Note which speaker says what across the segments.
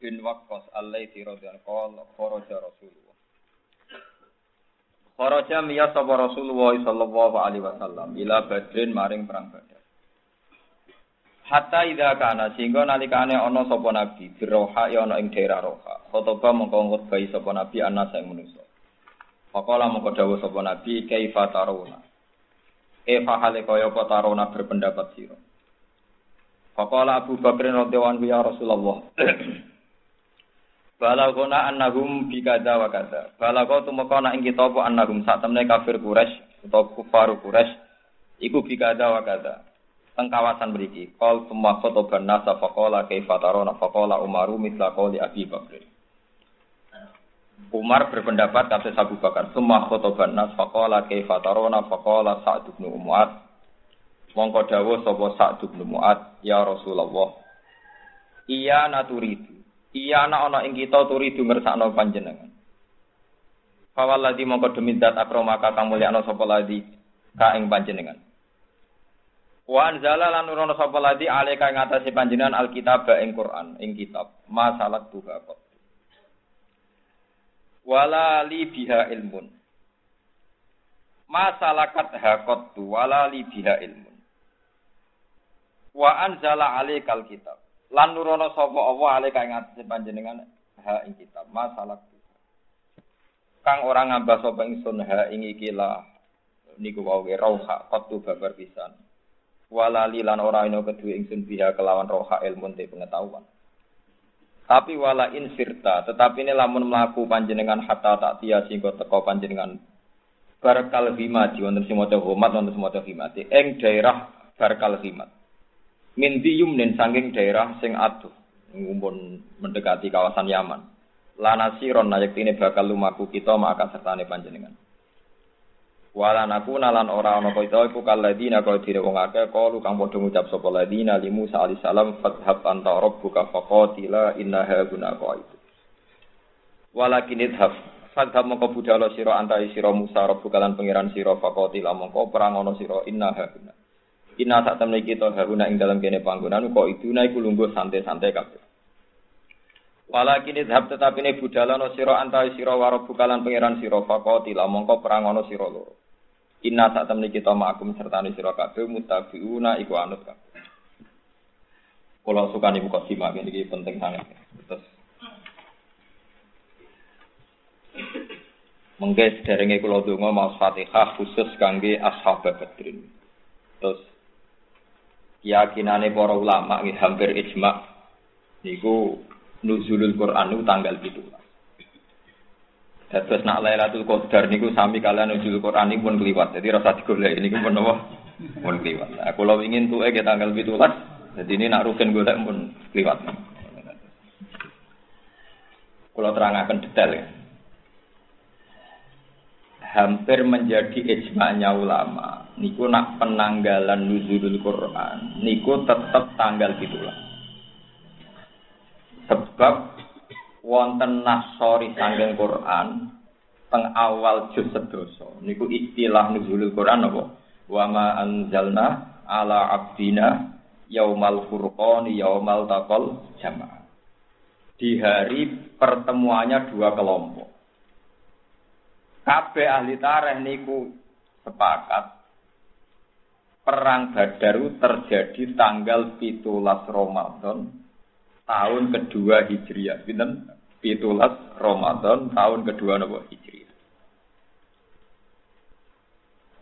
Speaker 1: bin Waqqas allaiti radhiyallahu qala kharaja Rasulullah. Kharaja miya sapa Rasulullah sallallahu alaihi wasallam ila Badrin maring perang Badar. Hatta idza kana sehingga nalikane ana sapa nabi biroha ya ana ing daerah Roha. Khotoba mengko ngutbai sapa nabi ana sing manusa. Faqala mengko sapa nabi kaifa taruna. E fahale kaya apa taruna berpendapat sira. Faqala Abu radhiyallahu anhu ya Rasulullah. Balagona annahum bi kadza wa kadza. Balago tumeka ana ing kita apa annahum sak temne kafir Quraisy utawa kufar Quraisy iku bi kadza wa kadza. Teng kawasan mriki, qol summa khotoban nasa faqala kaifa tarona faqala Umaru mithla qoli Abi Bakr. Umar berpendapat kata Abu Bakar, summa khotoban nas faqala kaifa tarona faqala Sa'd bin Mu'ad. Mongko dawuh sapa Sa'd bin Mu'ad, ya Rasulullah. Iya naturidu Iya ana ana ing kita turi du ngersakno panjenengan. Fawalladzi mongko demi zat akromaka kang mulyakno sapa ladi ka ing panjenengan. Wa anzala lan nurono sapa ladi alika ing atase panjenengan alkitab ing Quran ing kitab masalah tuha kok. Wala li biha ilmun. Masalakat hakot tu wala li biha ilmun. Wa anzala alikal kitab lan nurono sapa Allah ale kang ngatasi panjenengan ha ing kitab. Masalah kang ora ngambah sapa ingsun ha ing iki lah. Niku wae rauha qatu babar pisan. Walali lan ora ino kedue ingsun biha kelawan roha ilmu te pengetahuan. Tapi wala in sirta tetapi ini lamun panjenengan hatta tak tia singgo teko panjenengan. Barkal himati wonten sing maca homat wonten sing maca daerah barkal min yumnin saking daerah sing aduh ngumpul mendekati kawasan Yaman. Lana siron nayak ini bakal lumaku kita maka sertane panjenengan. Wala naku nalan ora ana kita iku kaladina kaya dire wong akeh kalu kang padha ngucap sapa ladina li Musa alaihi salam fathhab anta rabbuka faqatila innaha guna qaidu. Walakin idhab fathhab mongko budhalo sira anta sira Musa rabbuka lan pangeran sira faqatila mongko perang ana sira innaha guna. Inna saat temen kita haruna ing dalam kene panggonan kok itu naik lungguh santai-santai kabeh. Walakin idhab tetapi ini budala no siro antai siro waro bukalan pangeran siro fakoti mongko perang ono siro loro. Inna saat temen kita ma'akum sertani siro kabeh mutabiuna iku anut kabeh. Kalau suka nih buka simak ini penting sangat. Terus Mengke sederenge kula donga maos Fatihah khusus kangge ashab Badrin. Terus keyakinane para ulama nggih hampir ijma niku nuzulul Quran niku tanggal 17. Dados nak Lailatul Qadar niku sami kalian nuzulul Quran niku pun kliwat. Jadi rasa digolek niku pun napa? Pun kliwat. Nah, kalau ingin tuh ke tanggal 17, jadi ini nak rugen golek pun kliwat. Kalau terangkan detail ya hampir menjadi ijma'nya ulama. Niku nak penanggalan nuzulul Quran, niku tetap tanggal gitulah. Sebab wonten nasori sanggeng Quran teng awal juz sedoso. Niku istilah nuzulul Quran apa? Wa ma anzalna ala abdina yaumal furqani yaumal taqal jamaah. Di hari pertemuannya dua kelompok Kabeh ahli tareh niku sepakat perang Badaru terjadi tanggal 17 Ramadan tahun kedua Hijriah. Pinten? 17 Ramadan tahun kedua napa Hijriah.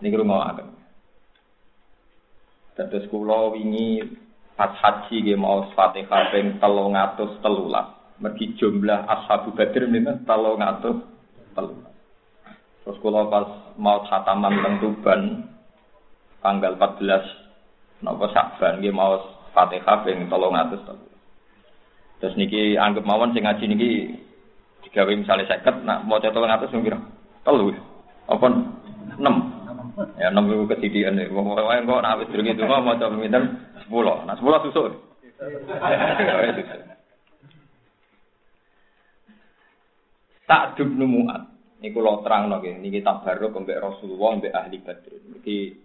Speaker 1: Niki rumawaken. Dados kula wingi pas haji nggih mau Fatihah ping 313. Mergi jumlah ashabu Badr niku 313. Terus kalau pas mau khataman teng Tuban tanggal 14 napa Sakban nggih mau Fatihah ping 300 Terus niki anggap mawon sing ngaji niki gawe misalnya seket, nak mau coba ngatus ngira telu, apa? Enam, ya enam itu kesidian nih. Wong wong kok nak wis durung itu mau coba pinter sepuluh, nah sepuluh susu. Tak dubnu muat. Niku lo terang nggih, niki kitab baru mbek Rasulullah mbek ahli Badr. Niki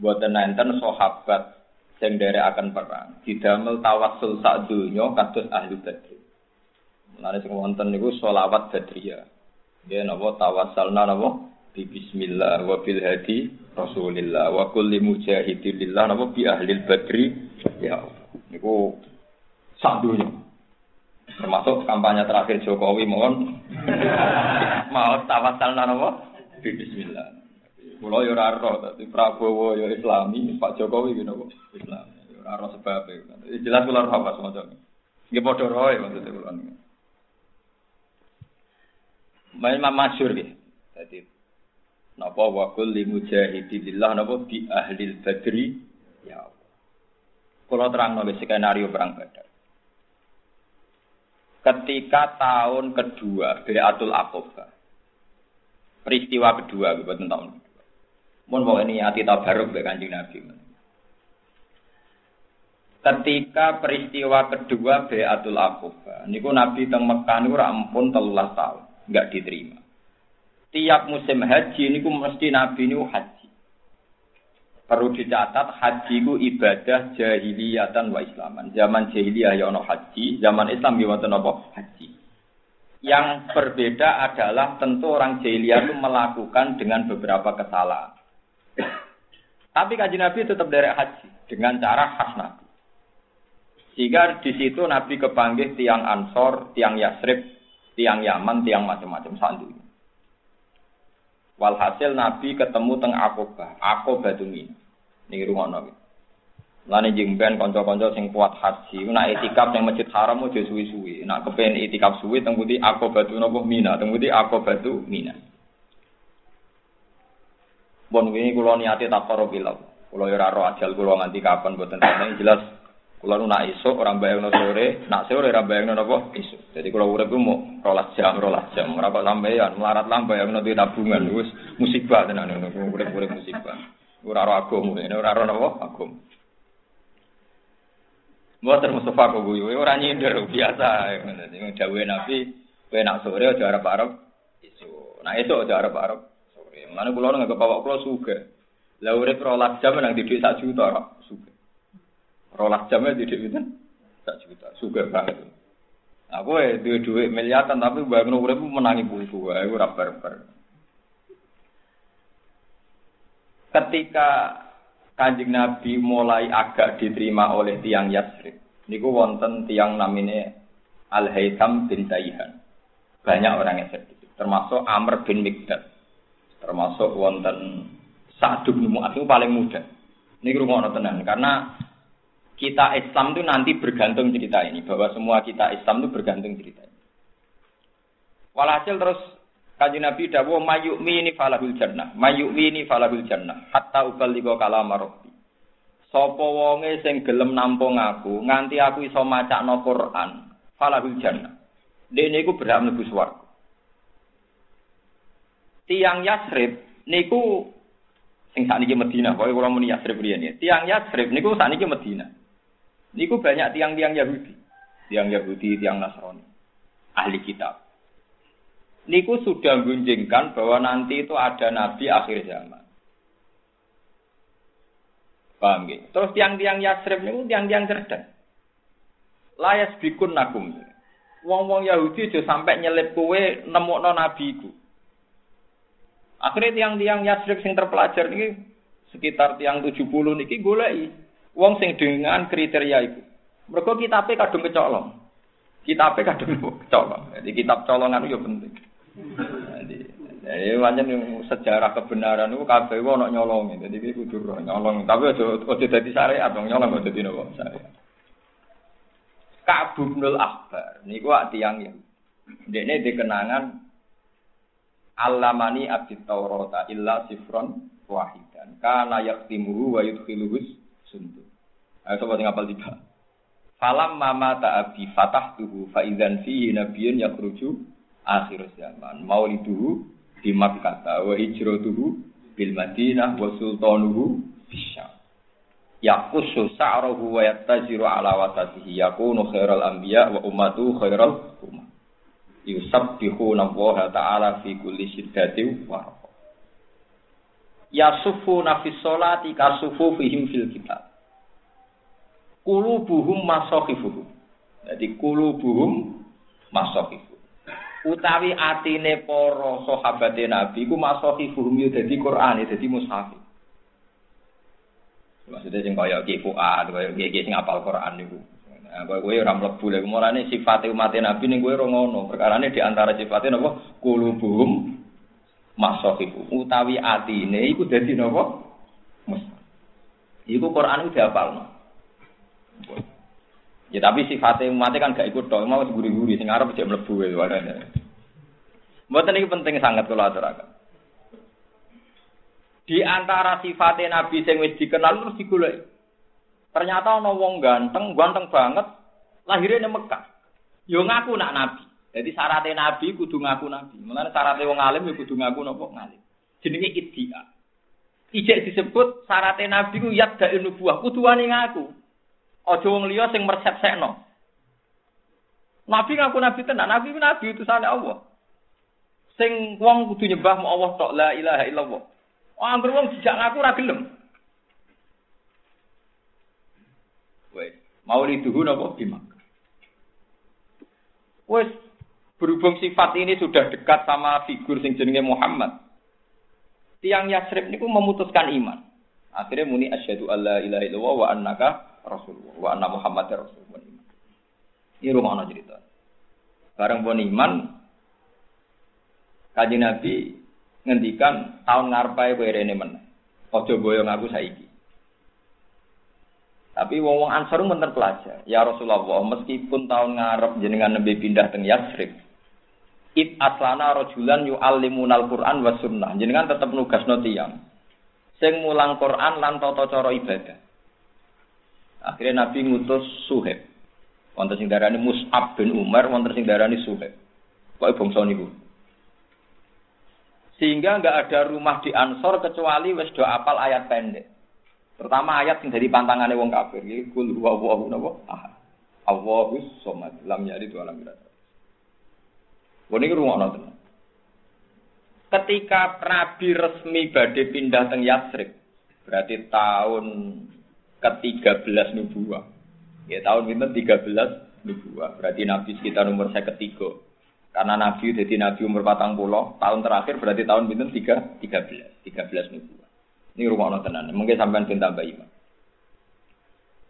Speaker 1: buatan nenten sahabat sing akan perang. Didamel tawassul sak donya kados ahli Badr. Mulane sing wonten niku sholawat Badriyah. Nggih napa tawassalna napa bi bismillah wa bil hadi Rasulillah wa kulli mujahidin lillah napa bi ahli Badri ya niku sak donya. Termasuk kampanye terakhir Jokowi mohon mau tawassalna napa bi bismillah. Kulo yo ora ro, dadi Prabowo yo Islami, Pak Jokowi gitu kok Islam. Yo ora ro sebab Jelas kula ora apa semacam. Nggih padha roe maksudnya kula. Main masyhur nggih. Dadi napa wa kulli mujahidillah napa bi ahli badri ya Allah. Kula terangno skenario perang Badar. Ketika tahun kedua Beatul Aqabah. Peristiwa kedua, bukan tahun Mun mau ini hati tabaruk be kanjeng Nabi. Ketika peristiwa kedua Beatul Aqabah, niku Nabi teng Mekah niku ora ampun 13 tahun, enggak diterima. Tiap musim haji niku mesti Nabi niku haji. Perlu dicatat haji ku ibadah jahiliyatan wa islaman. Zaman jahiliyah ya ono haji, zaman Islam ya wonten? Haji. Yang berbeda adalah tentu orang jahiliyah itu melakukan dengan beberapa kesalahan. Tapi kaji Nabi tetap dari haji dengan cara khas Nabi. Sehingga di situ Nabi kepanggil tiang Ansor, tiang Yasrib, tiang Yaman, tiang macam-macam sandu. Walhasil Nabi ketemu teng Akoba, Akoba Dumi. Ini iki. Lane Lani jengben konco-konco sing kuat haji. Nak itikaf yang masjid haram mau suwi-suwi. Nak kepen itikaf suwi teng budi Akoba tu mina, teng budi Akoba tu mina. Bon ini kula niate tak karo kula. Kula ora yoraro ajal kula nganti kapan mboten jelas kulo nu nak isuk orang bayangno sore, nak sore ora bayangno napa isuk. Jadi kulo urip ku mau rolas jam, rolas jam. Ora kok melarat lah bayangno di tabungan wis musibah tenan ngono urip-urip musibah. Ora roh agama, ora roh napa agama. Mboten Mustafa kok guyu, ora nyindir biasa. Dadi dawuhe Nabi, kowe nak sore aja arep-arep isuk. Nah esuk aja arep-arep Mana pulau nggak kebawa pulau suga. Lah urip rolas jam nang didik sak juta. Rolas jamnya didik itu sak juta, suga banget. Aku eh duit duit miliaran tapi bangun urip menangi buku, aku ora barbar. Ketika Kanjeng Nabi mulai agak diterima oleh tiang Yasrib. Niku wonten tiang namine Al Haytham bin Taihan. Banyak orang yang sedih, termasuk Amr bin Mikdad termasuk wonten Sa'd bin Mu'adz paling muda. Ini rumah tenan karena kita Islam itu nanti bergantung cerita ini bahwa semua kita Islam itu bergantung cerita ini. Walhasil terus Kanjeng Nabi dawuh mayu'mini falahul jannah, mayu'mini falahul jannah, hatta uballigha kalam rabbi. Sapa wonge sing gelem nampung aku nganti aku iso macakno Quran, falahul jannah. Dene iku berhak mlebu swarga tiang Yasrib niku sing sakniki Medina, pokoke kula muni Yasrib riyen ya. Tiang Yasrib niku sakniki Medina. Niku banyak tiang-tiang Yahudi. Tiang Yahudi, tiang Nasrani. Ahli kitab. Niku sudah gunjingkan bahwa nanti itu ada nabi akhir zaman. Paham gitu? Terus tiang-tiang Yasrib niku tiang-tiang cerdas. Layas bikun nakum. Wong-wong Yahudi aja sampai nyelip kue nabi iku. Akhirnya tiang-tiang Yasrib sing terpelajar ini sekitar tiang 70 niki goleki wong sing dengan kriteria itu. Mereka kitabnya kadung kecolong. Kitabnya kadung kecolong. Jadi kitab colongan itu penting. Jadi, jadi macam sejarah kebenaran itu kabeh ono nyolong. Jadi iki kudu nyolong. Tapi aja aja dadi syariat, dong nyolong aja dadi nopo syariat. Ka'b bin Al-Ahbar niku tiang yang Dekne dikenangan Alamani abdi Taurata illa sifron wahidan. Kana yaktimuhu wa yudkhiluhu sundu. Ayo coba tinggal apal tiga. Falam mama ta'abi fatah tuhu fa idzan fihi nabiyyun yakhruju akhir zaman. Mauliduhu di Makkah wa hijratuhu bil Madinah wa sultanuhu bisyam. Yaqusu sa'ruhu wa yattajiru ala watatihi yakunu khairal anbiya wa ummatu khairal ummah. Yusabbihuna Allah ta'ala fi kulli syiddatin wa rafa. Yasufuna fi sholati kasufu fihim fil kitab. Kulubuhum masohifuhum. Jadi kulubuhum masohifuhum utawi atine para sahabat Nabi ku masohi fuhum yo dadi Quran, dadi mushaf. Maksudnya sing kaya Ki Fuad, kaya Ki sing apal Quran niku. Nah, kowe ora mlebu lek mulane sifate umat Nabi ning kowe ora ngono. Perkarane di antara sifate napa? Qulubuhum masohifu. Utawi atine iku dadi napa? Mushaf. Iku Quran udah apalno. Ya tapi sifatnya umatnya kan gak ikut dong, mau guri-guri, sing Arab aja mlebu ya warane. Mboten ini penting sangat kalau aturaken. Di antara sifatnya Nabi sing wis dikenal terus digoleki. Ternyata ana wong ganteng, ganteng banget, lahirnya di Mekah. Yo ngaku nak Nabi. Jadi syaratnya Nabi kudu ngaku Nabi. Mulane syaratnya wong alim yo kudu ngaku nopo ngalim. Jenenge iddia. Ijek disebut syaratnya Nabi ku yadda nubuwah, kudu wani ngaku. Aja wong liya sing mersepsekno. Nabi ngaku nabi tenan, nabi ku nabi utusane Allah. Sing wong kudu nyembah mu Allah tok la ilaha illallah. Oh, anggur wong dijak ngaku ora gelem. Wes, mauliduhu napa bimak. Wes, berhubung sifat ini sudah dekat sama figur sing jenenge Muhammad. Tiang Yasrib niku memutuskan iman. Akhirnya muni asyhadu alla ilaha illallah wa annaka Rasulullah wa anna Muhammad Rasulullah. Ini rumah cerita. Bareng pun iman, kaji Nabi ngendikan tahun ngarpai ini men. Ojo boyong aku saiki. Tapi wong wong Ansar menten pelajar. Ya Rasulullah, meskipun tahun ngarep jenengan nabi pindah teng Yasrib, It aslana rojulan yu'allimunal Qur'an wa sunnah. Jenengan tetep nugas tiyang. Sing mulang Quran lan tata cara ibadah. Akhirnya Nabi ngutus Suheb. Wonten sing darani Mus'ab bin Umar, wonten sing darani Suheb. Kok bangsa niku. Sehingga nggak ada rumah di Ansor kecuali wis do apal ayat pendek. Pertama ayat sing dari pantangane wong kafir, iki kul huwa Allahu napa? Ahad. Allahus somad, lam yalid wa lam yulad. Ini rumah tenan. Ketika Nabi resmi badhe pindah teng Yasrib, berarti tahun ke-13 nubuah. Ya tahun itu 13 nubuah. Berarti Nabi sekitar umur saya ketiga. Karena Nabi jadi Nabi umur patang pulau, tahun terakhir berarti tahun tiga belas, tiga belas nubuah. Ini rumah Allah tenan. Mungkin sampai bin tambah iman.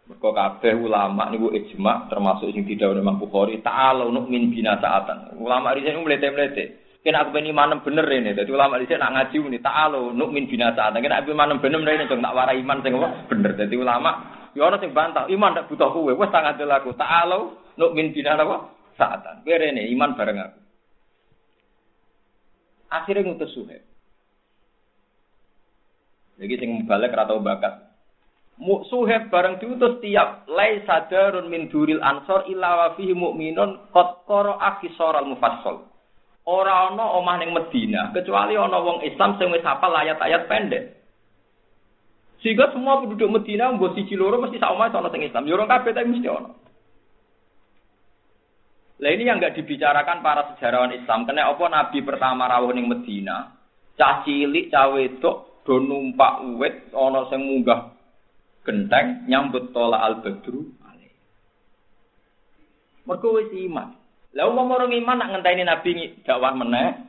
Speaker 1: Mereka kabeh ulama niku ijma termasuk sing tidak Imam Bukhari ta'ala nuk min bina saatan. Ulama di sini melete-melete. Kena aku pengen iman bener ini. Jadi ulama di sini nak ngaji ini ta'ala nuk min bina saatan. Kena aku iman bener ini dong tak warai iman sing bener. Jadi ulama Ya ana sing bantah, iman ndak butuh kowe, wis tak ngandel aku. Ta'alu nuk min bina apa? Saatan. Kowe rene iman bareng aku. Akhirnya ngutus Suhaib. Jadi sing balik ra tau bakat. Suhaib bareng diutus tiap lai sadarun min duril ansor illa wa fihi mu'minun qad qara'a khisaral mufassal. Ora ana omah ning Medina kecuali ana wong Islam sing wis hafal ayat-ayat pendek. Sehingga semua penduduk Medina mbok siji loro mesti sak omahe ana sing Islam. Yo ya kabeh tapi mesti ana. Lah ini yang nggak dibicarakan para sejarawan Islam. Karena apa Nabi pertama rawuh ning Medina, cah cilik, cah wedok do numpak uwit ana sing munggah genteng nyambut tola al badru Mergo wis iman. Lah umum orang iman nak ngenteni Nabi dakwah meneh,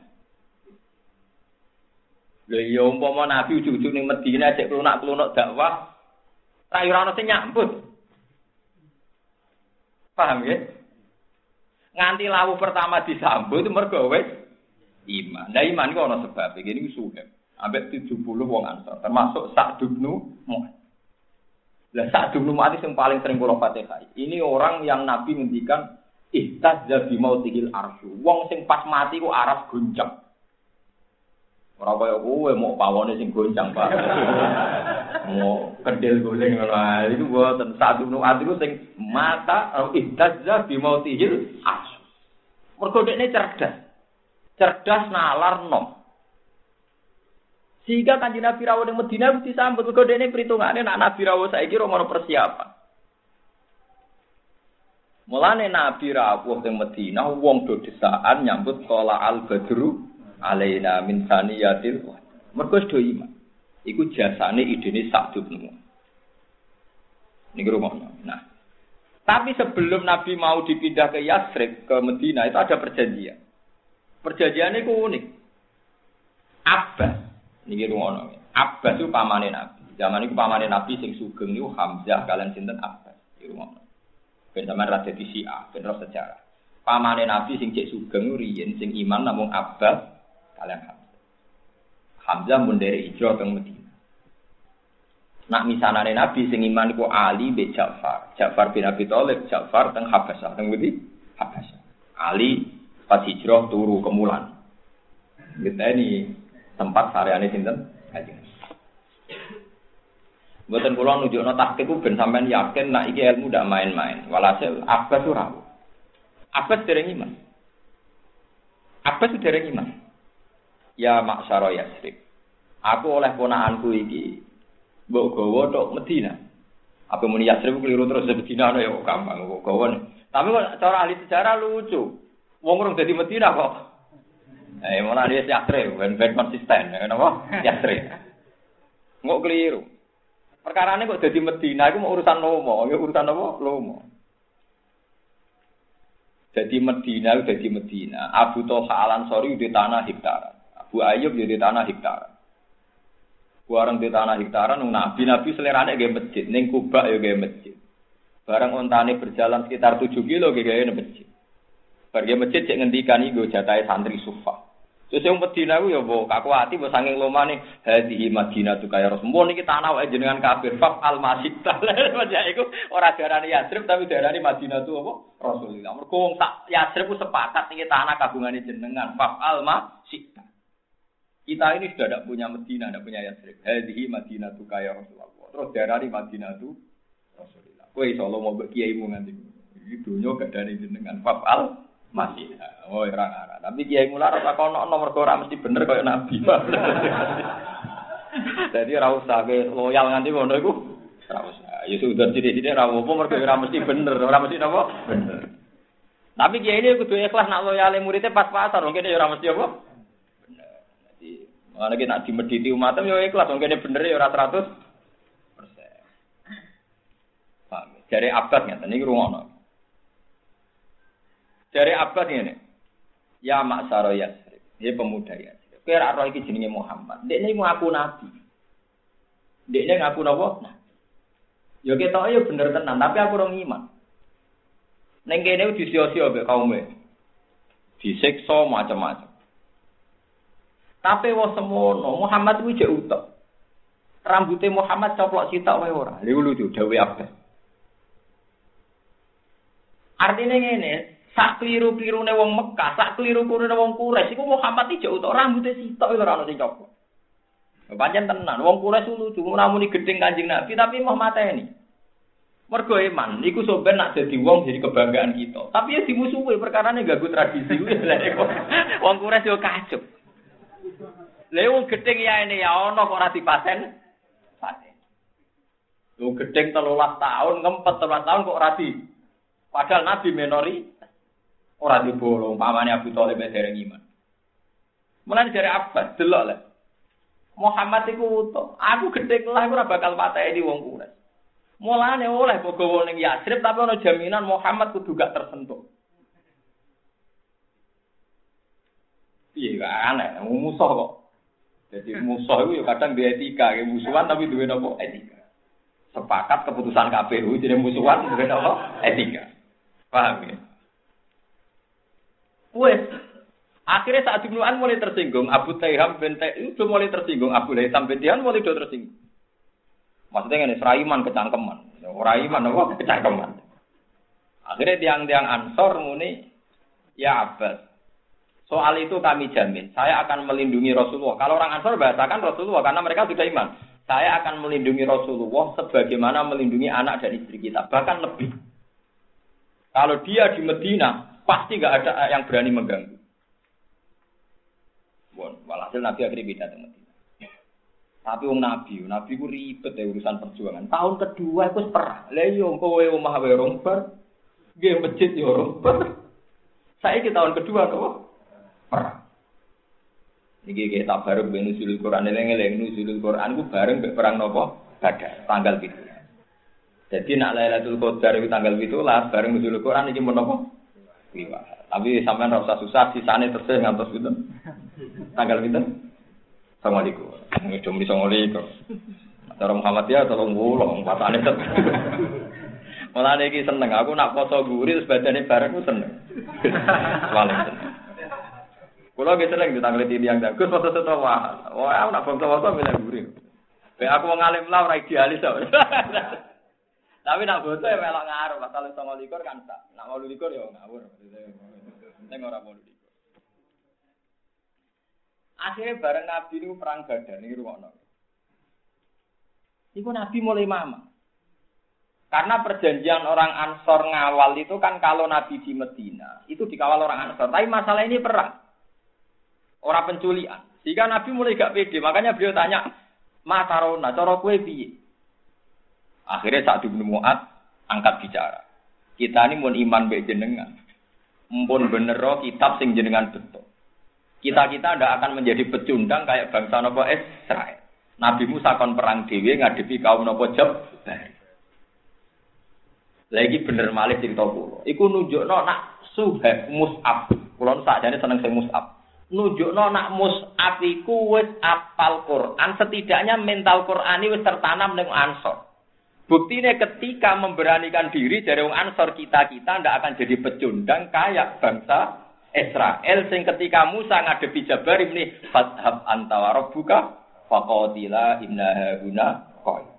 Speaker 1: Lha iya umpama Nabi ujug-ujug ning Madinah cek klunak-klunak dakwah, ra ora ono sing nyambut. Paham ya? Nganti lawu pertama disambut mergo wis iman. Nah iman ku ono sebab iki niku suhe. Ambek 70 wong Ansor, termasuk Sa'd bin Mu'adz. Lah Sa'd bin yang paling sering kula Fatihah. Ini orang yang Nabi ngendikan ihtazza bi mautihil arsy. Wong sing pas mati ku aras goncang. Ora kaya kowe mau pawone sing goncang, Pak. mau kedel guling ngono. Iku mboten satu nu atiku sing mata ihtazza bi mautihil as. Mergo dekne cerdas. cerdas nalar nom. Sehingga kanjeng Nabi rawuh ning Madinah mesti sambut mergo dene perhitungane nak Nabi saiki ora ono persiapan. Mulane Nabi rawuh ning Madinah wong do desaan nyambut kala al badru alaina min saniyatil mergo do iman. Iku jasane idene sak dupmu. Niki rumahnya. Nah, tapi sebelum Nabi mau dipindah ke Yasrib, ke Medina, itu ada perjanjian. Perjanjiannya itu unik. Abbas, Niki rungono. Abbas itu pamane Nabi. Zaman itu pamane Nabi sing sugeng niku Hamzah kalian sinten Abbas. Iki rungono. Ben sampean ra dadi Syiah, ben sejarah. Pamane Nabi sing cek sugeng riyen sing iman namung Abbas kalian Hamzah. Hamzah mun dari hijrah teng Madinah. Nak misanane Nabi sing iman iku Ali be Ja'far. Ja'far bin Abi Thalib, Ja'far teng Habasyah, teng Budi Habasyah. Ali pas hijrah turu kemulan. Kita ini tempat sareane sinten kanjeng Buatan pulau nujuk no taktik ben sampean yakin nak iki ilmu main-main. Walhasil apa tuh rawu. Apa sedereng iman. Apa sedereng iman. Ya maksaro yasrib. Aku oleh ponaanku iki. Mbok gawa tok Medina. Apa muni yasrib keliru terus Medina ya gampang kok gawa. Tapi kok cara ahli sejarah lucu. Wong urung dadi Medina kok Eh, malah dia yastre, ben-ben konsisten, ya, kenapa? Yastre. Nggak keliru. Perkara ini kok jadi Medina, itu mau urusan lomo, ya urusan apa? Lomo. Jadi Medina, jadi Medina. Abu Toha Alan Sori di tanah hektaran. Abu Ayub di tanah hektaran. Barang di tanah hektaran, nabi nabi selerane gaya masjid, neng kubah ya gaya masjid. Barang ontane berjalan sekitar 7 kilo gaya masjid. Pergi masjid cek ngendikan iku jatahe santri sufa. Terus yang Medina ku ya mbok kaku ati mbok saking lomane hadhihi Madinah tu kaya Rasulullah niki tanah wae jenengan kafir faf al masjid. Ya iku ora darani Yatsrib tapi darani Madinah tu apa? Rasulullah. Mergo wong sak Yatsrib ku sepakat niki tanah kagungane jenengan faf al masjid. Kita ini sudah tidak punya Medina, tidak punya Yatsrib. Hadhihi Madinah tu kaya Rasulullah. Terus darani Madinah tu Rasulullah. Kowe iso lomo mbek kiaimu nganti. Iki donya gak dani jenengan faf al masih. Oh orang Arab tapi kiai mular ora kono nomor ora mesti bener kaya nabi. Jadi ora usah loyal nganti ngono iku. Ora usah. Ya sudah sithik-sithik ora apa mergo ora mesti bener. Ora mesti napa? Bener. Tapi kiai ini kudu ikhlas nak loyal muridnya pas-pasan. Mungkin ya ora mesti apa? Bener. Jadi mana kita nak dimediti umatem ya ikhlas. Mungkin bener ya ora 100 persen. Paham dari abad ngeten iki rungono dari Abbas ini, ya maksaro Yasrib, dia pemuda ya. Kira roh iki jenenge Muhammad. Dek ini ngaku nabi. Dek ini ngaku nabi. Nah. Ya kita ya bener tenan, tapi aku orang iman. Neng kene disio-sio mbek kaume. Disiksa macam-macam. Tapi wong semono Muhammad kuwi jek. Rambutnya Muhammad coplok sitok wae ora. Lha lucu dawe Abbas. Artinya ngene, sak kliru-klirune wong Mekah, sak kliru-klirune wong Quraisy iku Muhammad iki jauh tok rambute sitok ora ono sing copot. Pancen tenan, wong Quraisy lucu namuni gedeng Kanjeng Nabi tapi mau mateni. Mergo iman, iku soben nak jadi wong jadi kebanggaan kita. Tapi ya dimusuhi perkara ini gak tradisi. wong Quraisy yo kacuk. Lha wong gedeng ya ini ya ono kok ora dipaten. Paten. Wong gedeng 13 tahun, ngempet 13 tahun kok ora di. Padahal Nabi menori Ora dibolong, pamane Abu Thalib dereng iman. Mulane dari Abbas delok lah. Muhammad iku utuh. Aku gedhe lah ora bakal pateni wong Quraisy. Mulane oleh bogowo ning Yasrib tapi ana jaminan Muhammad kudu gak tersentuh. Iya aneh, musuh kok. Jadi musuh itu ya kadang di etika, ya musuhan tapi duwe nopo etika. Sepakat keputusan KPU jadi musuhan duwe nopo etika. Paham ya? Wes. Akhirnya saat Ibnu An mulai tersinggung, Abu Taiham bin itu mulai tersinggung, Abu Laitham bin Tihan mulai do tersinggung. Maksudnya ini seraiman kecangkeman. Seraiman apa kecangkeman. Akhirnya tiang-tiang Ansor muni, ya Abbas, soal itu kami jamin, saya akan melindungi Rasulullah. Kalau orang Ansor bahasakan Rasulullah karena mereka sudah iman. Saya akan melindungi Rasulullah sebagaimana melindungi anak dan istri kita, bahkan lebih. Kalau dia di Medina, Pasti nggak ada yang berani mengganggu. Pun, walhasil Nabi akhirnya beda dengan. Tapi wong Nabi, Nabi ku ribet ya urusan perjuangan. Tahun kedua itu perang. Lah yo iya, kowe omah wae romper, nggih masjid yo romper. Saiki tahun kedua kok perang. Niki kita baru ben nusul Quran eling-eling nusul Quran ku bareng mbek perang nopo? Badar, tanggal itu. Jadi nak Lailatul Qadar itu tanggal itu lah bareng nusul Quran iki menapa? Liwat. Tapi sampean ora usah susah sisane terus ngantos pinten? Tanggal pinten? Assalamualaikum. Ngedum di Assalamualaikum. Cara Muhammad ya tolong wulong patane tet. Malah iki seneng aku nak poso guri terus badane bareng ku seneng. Paling seneng. Kulo ge seneng ditanglet yang Gus foto foto wah. Wah aku nak foto-foto milih guri. Kayak aku wong alim lah ora idealis. Tapi nak foto ya melok ngaruh, pasal 29 kan tak. Nak 28 ya ngawur. Ning ora 28. Akhirnya bareng Nabi ini perang Badar ini ruang Iku Nabi mulai mama. Karena perjanjian orang Ansor ngawal itu kan kalau Nabi di Medina itu dikawal orang Ansor. Tapi masalah ini perang, orang penculian. Sehingga Nabi mulai gak pede. Makanya beliau tanya, Matarona, cara kue? Akhirnya saat bin Mu'ad angkat bicara. Kita ini mau iman baik jenengan. Mumpun bener kitab sing jenengan betul. Kita-kita tidak akan menjadi pecundang kayak bangsa Nopo Israel. Nabi Musa kon perang dewi ngadepi kaum Nopo Jab. Lagi bener malih cerita kulo. Iku nunjukno nak suhek mus'ab. Kulo sakjane seneng sing mus'ab. Nunjukno nak mus'ab iku wis apal Quran, setidaknya mental Quran wis tertanam ning Ansor. Buktinya ketika memberanikan diri dari wong Ansor kita-kita ndak akan jadi pecundang kayak bangsa Israel sing ketika Musa ngadepi Jabar ini fadhab anta wa rabbuka faqatila inna guna qaid.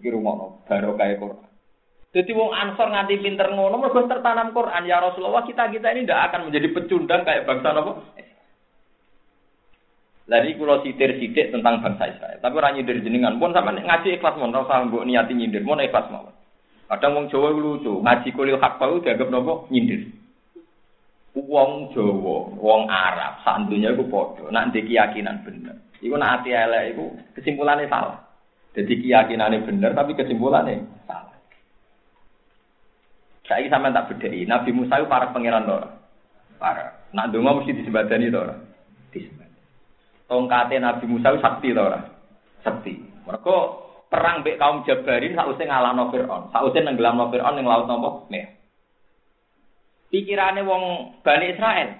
Speaker 1: Iki rumono baru kaya Quran. Jadi wong Ansor nganti pinter ngono mergo tertanam Quran ya Rasulullah kita-kita ini tidak akan menjadi pecundang kayak bangsa napa? Lagi kulo sitir sidik tentang bangsa Israel. Tapi orang nyindir jenengan pun sama ngaji ikhlas mon, ora usah mbok niati nyindir, mon ikhlas mawon. Kadang wong Jawa lucu, ngaji kulil hak tau dianggap nopo nyindir. Wong Jawa, wong Arab, santunya itu podo. Nanti keyakinan bener. Iku nak hati elek itu kesimpulannya salah. Jadi keyakinannya bener, tapi kesimpulannya salah. Saya ini sampai tak bedai. Nabi Musa itu para pangeran dora. Para. Nak dongo mesti disebadani dora. Disebadani. Tongkatnya Nabi Musa itu sakti dora. Sakti. Mereka perang bek kaum Jabarin sausnya ngalah no Fir'aun. Sausnya nenggelam no Fir'aun yang laut nopo. Merah pikirane wong Bani Israel.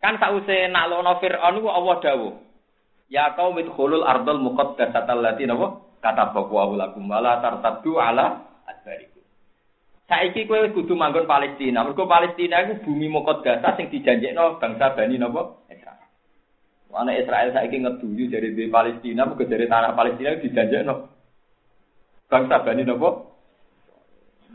Speaker 1: Kan sause naklono Firaun ku Allah dawuh. Ya qaum idkhulul ardal muqaddasata allati napa kata bahwa lakum wala tartaddu ala adbarikum. Saiki kowe kudu manggon Palestina. Mergo Palestina iku bumi muqaddasah sing dijanjekno bangsa Bani napa Wana Israel saiki ngeduyu dari di Palestina, mergo dari tanah Palestina dijanjekno bangsa Bani napa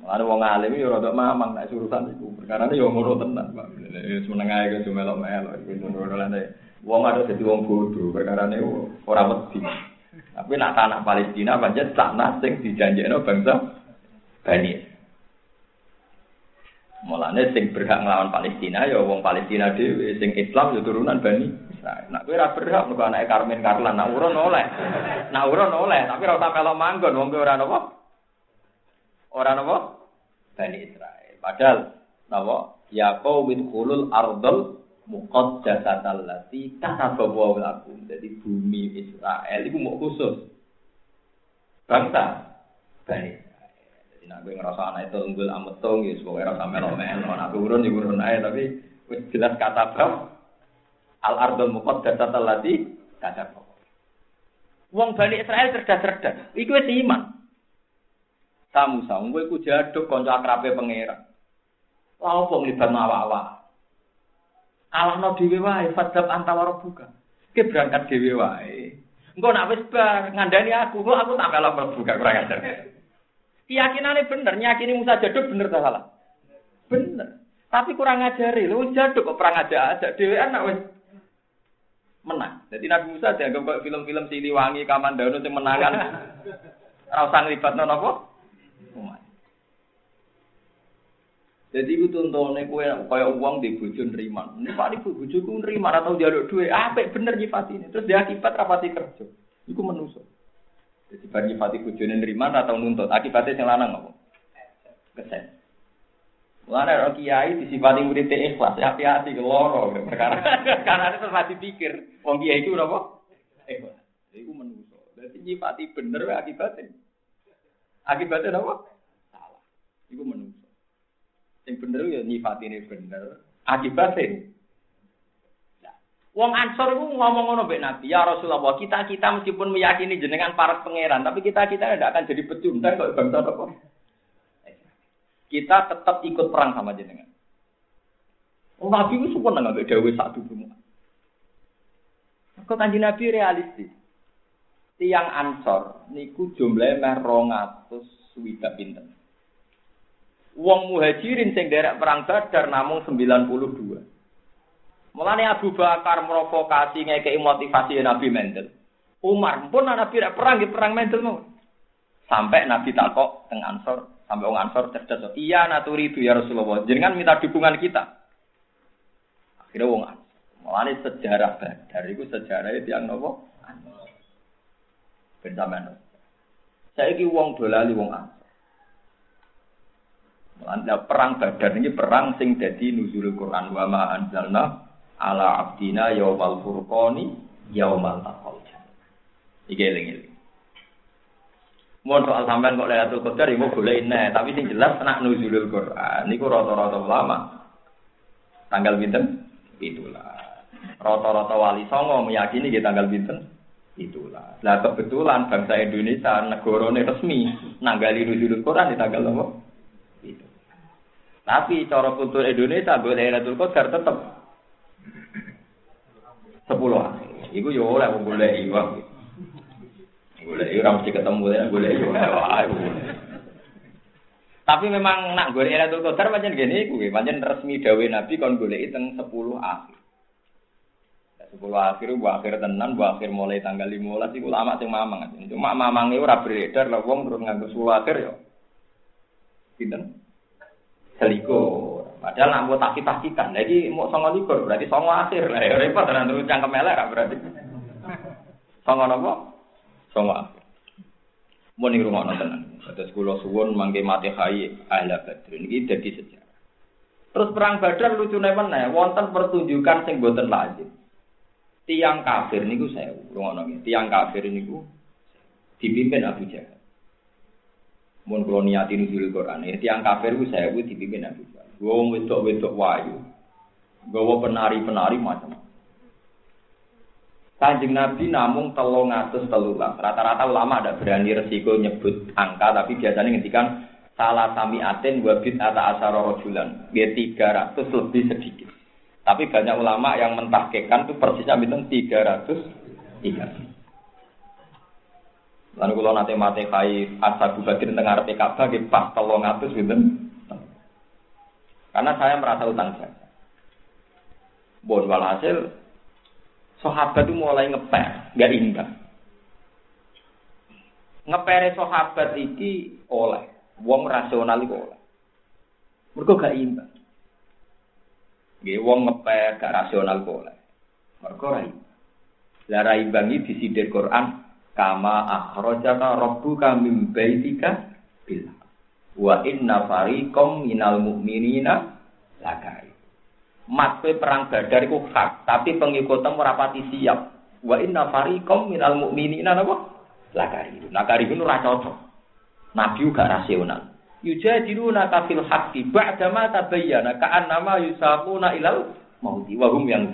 Speaker 1: Lalu wong alim yo rada mamang nek urusan iku. Perkara yo ngono tenan, Pak. Wis meneng ae ke melok-melok iku ngono lane. Wong ada dadi wong bodoh, perkara ne ora wedi. Tapi nak tanah Palestina pancen tanah sing dijanjekno bangsa Bani. Mulane sing berhak nglawan Palestina ya wong Palestina dhewe, sing Islam ya turunan Bani Israil. Nak kowe ora berhak mergo anake Karmen Karlan, nak urun oleh. Nak urun oleh, tapi ora usah melok manggon wong kowe ora napa? Ora napa? Bani Israel. Padahal napa? Ya qaumil khulul ardal muqaddasatal lati kataba wa lakum. Jadi bumi Israel itu mau khusus. Bangsa Bani Israel. Jadi nak gue ngerasa anak itu unggul ametung ya semoga rasa melo-melo. Nak urun ya urun aja tapi jelas kata bab al ardal muqaddasatal lati kataba. Wong Bani Israel cerdas-cerdas. Iku wis iman. Kamu sang gue ku jaduk konco akrabe pangeran. Lalu apa nglibat awak-awak? Allah no dhewe wae fadzab antawara buka. Ki berangkat dhewe wae. Engko nak wis bar ngandani aku, kok aku tak melok buka kurang ajar. Keyakinane bener, nyakini Musa jaduk bener ta salah? Bener. Tapi kurang ngajari, lu jaduk kok perang aja aja dhewe anak wis menang. Jadi Nabi Musa dianggap kayak film-film Siliwangi, Kamandano sing menangan. Ora usah nglibatno napa? umat. Jadi iku tuntune kowe kaya uang di bojo nriman. Nek Pak ibu bojoku nriman atau njaluk duit, apik bener nyifatine. Terus dia akibat rapati kerja. Iku menuso. Jadi bagi nyifati bojone nriman atau nuntut, akibatnya sing lanang apa? Kesen. Mulane ora kiai disifati murid ikhlas, hati-hati loro perkara. Karena itu terus dipikir, wong kiai itu napa? Ikhlas. Iku menuso. Dadi nyifati bener akibatnya. Akibatnya napa? Salah. Iku menuso. Sing bener ya nyifatine bener, akibatnya Wong Ansor itu ngomong ngono mbek Nabi, ya Rasulullah, kita kita meskipun meyakini jenengan para pangeran, tapi kita kita tidak akan jadi pecundang kok bangsa apa. Kita tetap ikut perang sama jenengan. Oh, Nabi itu suka nggak dawe satu semua. Kok kanji Nabi realistis. Tiang Ansor niku jumlahnya meh rong atus swida pinten. Wong muhajirin sing derek perang Badar namung 92. Mulane Abu Bakar provokasi ngekei motivasi Nabi Mendel. Umar pun Nabi perang di perang Mendel mau. Sampai Nabi takok teng Ansor, sampai wong Ansor cerdas. Iya naturi itu ya Rasulullah. Jangan minta dukungan kita. Akhirnya wong Ansor. Mulane sejarah Badar itu sejarah itu yang nopo? Ben sampean. Saiki wong dolali wong Ansor. Nah, perang Badar ini perang sing dadi nuzul Quran wa ma anzalna ala abdina yaumal furqani yaumal taqal. Iki eling-eling. Mun soal sampean kok Lailatul Qadar iku golek nek, tapi sing jelas nak nuzulul Quran niku rata-rata ulama. Tanggal pinten? Itulah. Rata-rata wali songo meyakini di tanggal pinten? Itulah. Lah kebetulan bangsa Indonesia negara resmi nanggali nuzulul Quran di tanggal apa? Tapi cara kultur Indonesia boleh Lailatul Qadar tetap sepuluh akhir. Iku yo oleh wong golek iku. Golek ora mesti ketemu ya golek yo. Tapi memang nak golek Lailatul Qadar pancen ngene iku, pancen resmi dawuh Nabi kon golek teng 10 akhir. Sepuluh akhir, bu akhir tenan, bu akhir mulai tanggal lima belas, itu lama sing mamang. Cuma mamangnya ora beredar, lah wong terus nganggo sepuluh akhir yo. Pinten? selikur. Padahal nak mau taki takikan, lagi mau songo likur berarti songo akhir lah. Ya repot dan terus cangkem melek berarti. Songo apa? Songwa. Mau nih rumah nonton. Ada sekolah suwon mangke mati kai ahla badrin. Ini jadi sejarah. Terus perang badar lucu nih mana? Wonten pertunjukan sing boten lagi. Tiang kafir niku gue saya rumah nonton. Tiang kafir niku dipimpin Abu Jahal. Mun kalau niatin nuzul Quran ya tiang kafir ku saya gue dipimpin Abu Jahal. Gue wedok wedok wayu. Gue penari penari macam. -macam. Kanjeng Nabi namung telung atus telulah. Rata-rata ulama ada berani resiko nyebut angka, tapi biasanya ngendikan salah sami aten wabit ata asaro rojulan. Dia tiga ratus lebih sedikit. Tapi banyak ulama yang mentahkekan itu persisnya bintang tiga ratus tiga. Lalu kalau nanti mati kai asal tengah arep Ka'bah nggih pas 300 gitu. Karena saya merasa utang jasa. Bon walhasil sahabat itu mulai ngeper, nggak indah. Ngepere sahabat iki oleh wong rasional iku oleh. Mergo gak imbang. Nggih wong ngeper gak rasional kok oleh. Mergo ra imbang. Lah ra imbang iki disindir Quran kama akhrajaka rabbuka min baitika bil wa inna fariqam minal mu'minina lakai matwe perang badar iku hak tapi pengikutmu ora pati siap wa inna fariqam minal mu'minina napa lakai lakai itu ora cocok nabi gak rasional yujadiluna kafil haqqi ba'da ma tabayyana ka'annama yusaquna ilal mauti wa hum yang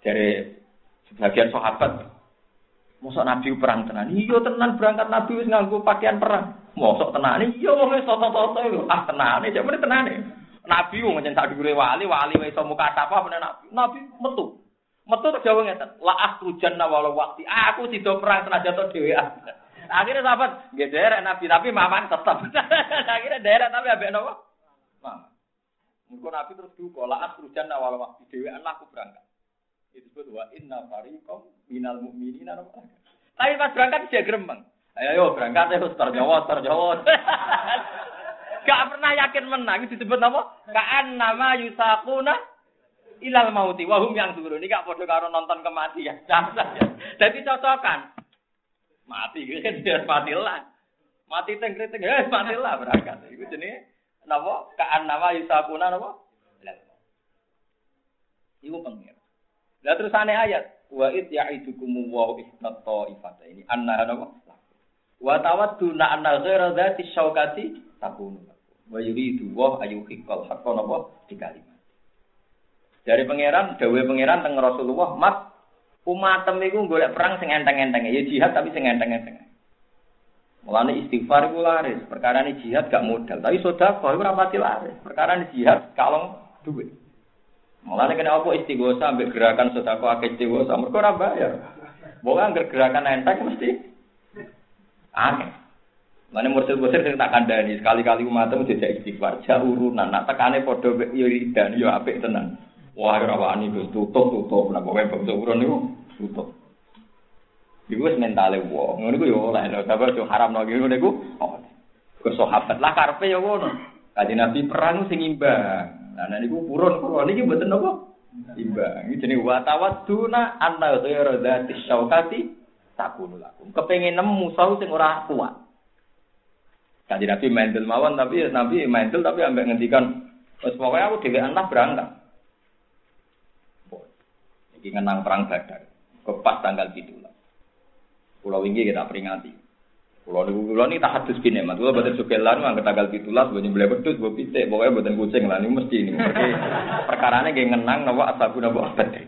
Speaker 1: dari sebagian sahabat Mosok Nabi perang tenan. Iya tenan berangkat Nabi wis nganggo pakaian perang. Mosok tenan. Iya wong wis toto-toto ah tenan. Jare tenan. Nabi wong njen sak dhuwure wali, wali wis iso muka apa meneh Nabi. Nabi metu. Metu terus jawab ngeten. La akhrujanna walau waktu. Aku tidak perang senajan to dhewean. Akhirnya sahabat, nggih derek Nabi, tapi maman tetap. Akhirnya derek tapi ambek napa? Maman. Mungkin Nabi terus duka, la akhrujanna walau waktu dhewean aku berangkat. disebut wa inna fariqam minal mu'minina Tapi pas berangkat dia gremeng. Ayo yo berangkat Ustaz Jawa, Ustaz Jawa. Gak pernah yakin menang itu disebut apa? Kaan nama yusakuna ilal mauti wahum yang dulu ini gak bodoh karo nonton kematian. Jadi cocokan. Mati matilah. Mati teng teng eh matilah berangkat. Iku jenenge napa? Kaan nama yusakuna napa? Iku pengen. Lah terus aneh ayat wa id ya'idukum wa ihdat ta'ifata ini anna napa? Wa tawadduna anna ghaira dzati syaukati takunu. Wa yuridu wa ayuhiqqal haqqo napa di kalimat. Dari pangeran, dawe pangeran teng Rasulullah, "Mat, umatem iku golek perang sing enteng-enteng. Ya jihad tapi sing enteng-enteng." Mulane istighfar iku laris, perkara ini jihad gak modal, tapi sedekah iku ora pati laris. Perkara ini jihad kalong duit. Mulane kena apa istighosa ambek gerakan sedekah akeh istighosa, mergo ora bayar. Wong gerakan enteng mesti aneh. Mana mursid-mursid sing tak kandhani sekali-kali umatmu dijak istighfar, jak urunan, nak tekane padha yo ridan yo apik tenan. Wah, ora wani Gus tutup tutup, napa wae bangsa urun niku tutup. Iku wis mentale wong. Ngono iku yo oleh lho, tapi yo haram lagi ngono iku. Oh. Ke sahabat lah karepe yo ngono. Kanjeng Nabi perang sing imbang. Lah niku purun kula niki mboten napa? Imbang. Iki jenenge wa tawadduna anna ghayra dzati syaukati takunu lakum. Kepengin nemu musuh sing ora kuat. Kanjeng Nabi mental mawon tapi Nabi mental tapi ambek ngendikan wis pokoke aku dhewe anak berangkat. Iki ngenang perang Badar. Kepas tanggal 17. Pulau ini kita peringati. Pulau niku pulau ini tak hadus bine, mat. Kulo boten lan angkat tanggal 17 boten boleh pedhut, mbok pitik, pokoke boten kucing lah niku mesti ini. Perkarane nggih ngenang napa ashabu napa Badar.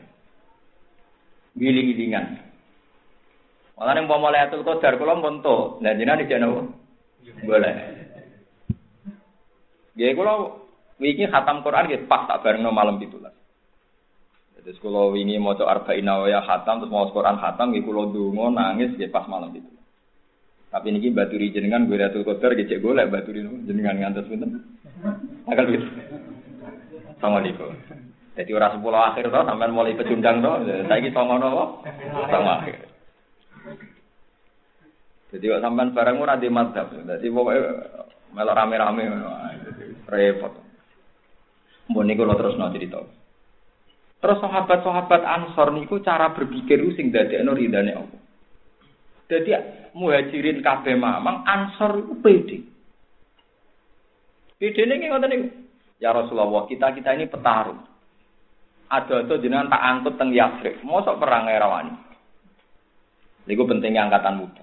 Speaker 1: Giling-gilingan. Malah ning pomo Lailatul Qadar kula monto, lan jenengan dijak napa? Boleh. Nggih kula wingi khatam Quran nggih pas tak barengno malam 17. Terus kalau wingi coba arba'in ya khatam, terus mau Quran khatam, gitu kalau dungo nangis, gitu pas malam itu. Tapi ini baturi jenengan gue kotor, gitu gue lah baturi jenengan ngantos pinten. Agak gitu. Assalamualaikum. Jadi orang sepuluh akhir toh, sampai mulai pecundang saya ini sama nopo, sama akhir. Jadi kok sampean barang ora di madhab. Jadi pokoknya melok rame-rame repot. Mbok niku lho terus no cerita. Terus sahabat-sahabat Ansor niku cara berpikir sing dadekno ridane Allah. Jadi muhajirin kabeh mamang Ansor itu pede. Pede ning ngoten niku. Ya Rasulullah, kita-kita ini petarung. Ada-ada jenengan tak angkut teng Yathrib. Mosok perang erawani. Niku pentingnya angkatan muda.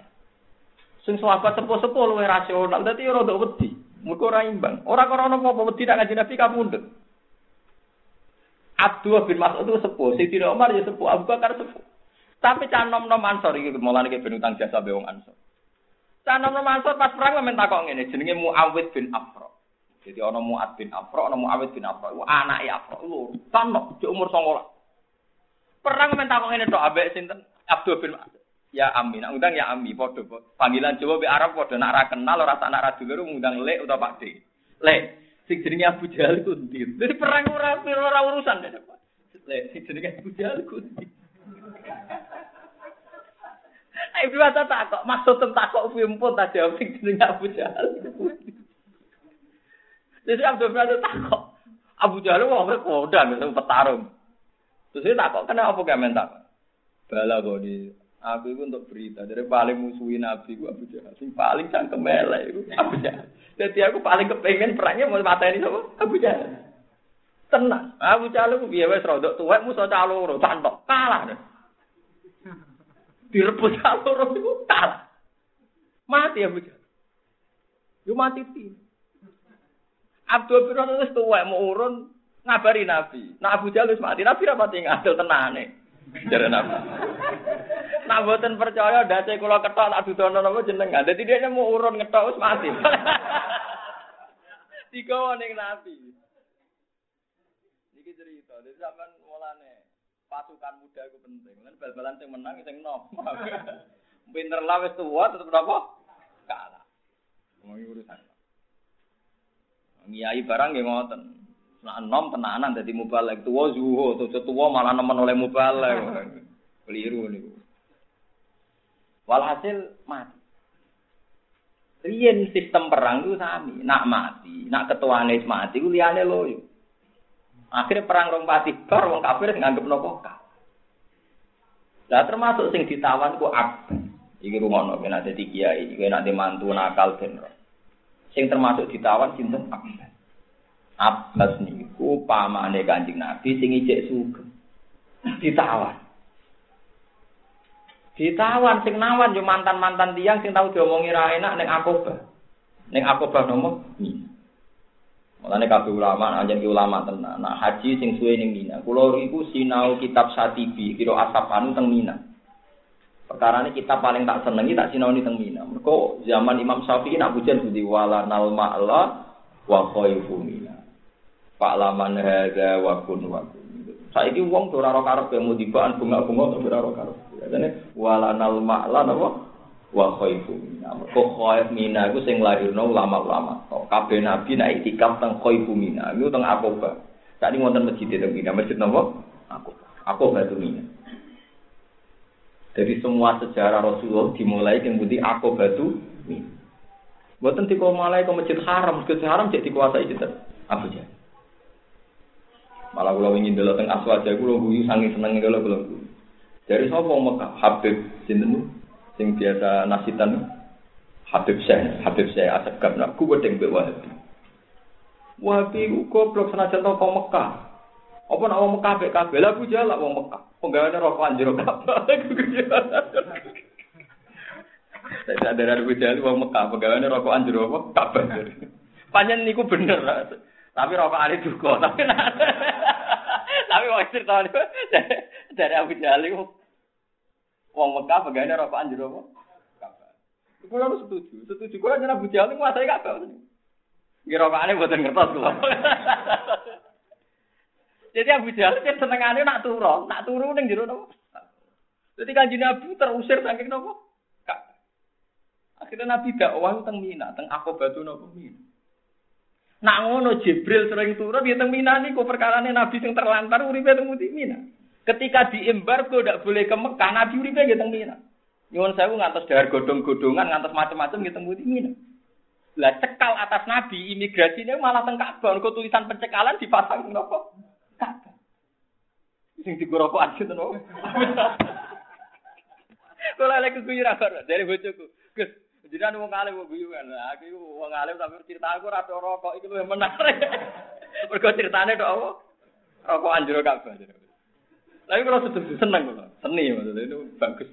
Speaker 1: Sing sahabat sepuh-sepuh luwih rasional, dadi ndok wedi. Muga ora imbang. Ora krana apa-apa wedi nak ngaji Nabi kapundhut. Abdullah bin Mas'ud itu sepuh, Sayyidina Umar ya sepuh, Abu Bakar sepuh. Tapi cah nom-nom Ansor iki mulane iki ben utang jasa be wong Ansor. Cah nom-nom Ansor pas perang men takok ngene, jenenge Muawid bin Afra. Jadi ana Muad bin Afra, ana Muawid bin Afra. Iku anake Afra. Lho, tanok di umur 19. Perang men takok ngene tok ambek sinten? Abdul bin Mas'ud. Ya Ami, nak undang ya Ami, padha panggilan Jawa be Arab padha nak ra kenal ora tak nak ra dulur ngundang Lek utawa Pak D. Lek, sing jenenge Abu Jahal ku? Dadi perang ora ora urusan deh. Lek, sing jenenge Abu Jahal ku ndi? Ibu ata takok, maksud takok pimpun tak jawab sing jenenge Abu Jahal. Jadi Abdul Rahman takok. Abu Jahal wong kodang petarung. Terus dia takok, kenapa gak mentak? Bala kok di Aku itu untuk berita. Jadi paling musuhin Nabi gua Abu Jahal. Sing paling cangkem elek itu Abu Jahal. Jadi aku paling kepengen perangnya mau mata ini sama Abu Jahal. Tenang. Abu Jahal itu biaya wes rodok tua musuh caloro cantok kalah. Direbut caloro itu kalah. Mati Abu Jahal. Yo mati ti. Abdul bin Rahman itu tua mau urun ngabari Nabi. Nah Abu Jahal wis mati. Nabi rapati ngadil tenane. Jare Nabi. Nak mboten percaya dase kula ketok tak dudono napa jenengan. Dadi dia mau urun ngetok wis mati. Digawa ning Nabi. Niki cerita, dadi sampean mulane pasukan muda itu penting. Lan bal-balan sing menang sing nom. Pinter lah wis tuwa tetep napa? Kalah. Mau urusan. Ngiyai barang nggih ngoten. Nak enom tenanan dadi mubalek tuwa zuho, tuwa malah nemen oleh mubalek. Keliru niku. Walhasil mati. Riyen sistem perang itu sami, nak mati, nak ketuane mati ku liyane loyo. Akhirnya perang rong pati bar wong kafir nganggep nopo Lah termasuk sing ditawan ku Abbas. Iki rumono ben ade kiai, iki nek mantu nakal ben. Sing termasuk ditawan sinten Abbas. Abbas niku pamane Kanjeng Nabi sing ijek sugih. Ditawan. Ditawan sing nawan yo mantan-mantan tiang sing tau diomongi ra enak ning Akobah. Ning Akobah nomo Mina. Mulane kabeh ulama anjen ulama tenan. Nah, haji sing suwe ning Mina. Kula iku sinau kitab Satibi, kira Asapanu teng Mina. Perkara ini kita paling tak senengi tak sinau ni teng Mina. Mergo zaman Imam Syafi'i nak hujan budi wala nal ma'la wa khaifu Mina. Pak laman hadza wa kun wa kun. Saiki wong ora ora karep mau dibaan bunga-bunga ora ora karep. Jane walanal ma'la napa wa khaifu mina. Kok khaif mina iku sing lahirno ulama-ulama. Kabeh nabi nek itikaf teng khaifu mina. Iku teng Aqabah. Tadi wonten masjid teng Mina, masjid napa? Aqabah. Aqabah itu Mina. Jadi semua sejarah Rasulullah dimulai yang budi Aqabah itu Mina. Buatan tiko malai ke masjid haram, masjid haram jadi dikuasai kita. Abu Jahal. Malah kalau ingin dulu tengah aswaja, kalau guyu sangi seneng kalau guyu. Dari sapa Mekah? Habib sinten sing biasa nasitan Habib Syekh, Habib Syekh Asgab nak ku wedeng mbek Wahabi. Wahabi ku goblok senajan tau Mekah. Apa nak wong Mekah mbek kabeh lah jalak wong Mekah. Penggaweane rokok anjir Ka'bah. Saya ada bujal wong Mekah penggaweane rokok anjir apa? Ka'bah. Panjen niku bener. Tapi rokok ali duka, tapi tapi wong cerita dari Abu Jahal Wong Mekah pegawai rokokan jero apa? Iku lho setuju. Setuju kula nyana Abu Jahal nguasai kabeh. Nggih rokokane mboten ngertos kula. Jadi Abu Jahal kan senengane nak turu, nak turu ning jero napa? Jadi kanjeng Nabi terusir saking napa? Akhirnya Nabi dakwah teng Mina, teng Aqabatu napa Mina. Nak ngono Jibril sering turun ya teng Mina niku perkarane Nabi sing terlantar uripe teng Mina. Ketika di embargo tidak boleh ke Mekah, Nabi uripe nggih teng Mina. Nyuwun sewu ngantos dahar godong-godongan ngantos macam-macam nggih teng Mina. Lah cekal atas Nabi imigrasinya malah teng Ka'bah, kok tulisan pencekalan dipasang nopo? Ka'bah. Sing digoroko aja to nopo. Kula lek kuyu ra dari bojoku. Gus, jenengan wong alim wong guyu kan. Aku wong alim tapi cerita aku ra rokok iki luwih menarik. Mergo ceritane tok apa? Rokok anjur Ka'bah. Tapi kalau setuju seneng kalau seni maksudnya itu bagus.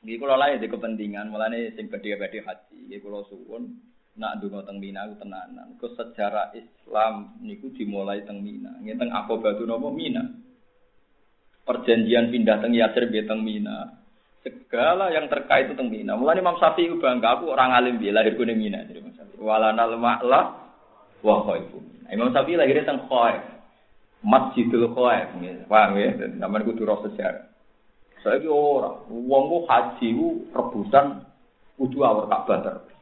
Speaker 1: Ini kalau lain di kepentingan, mulanya sing badhe-badhe haji. Ini kalau suwun nak dungo teng Mina ku tenanan. Ke sejarah Islam niku dimulai teng Mina. Ini teng apa batu nopo Mina. Perjanjian pindah teng nggih teng Mina. Segala yang terkait itu teng Mina. Mulane Imam Syafi'i bangga aku orang alim dia lahir ning Mina. Walanal ma'la wa khaifu. Imam Syafi'i lahir teng Khaif. Masjidil Khaif. Paham ya? Sampeyan kudu roh sejarah. Saiki ora, wong ku haji ku rebutan kudu awak Ka'bah terus.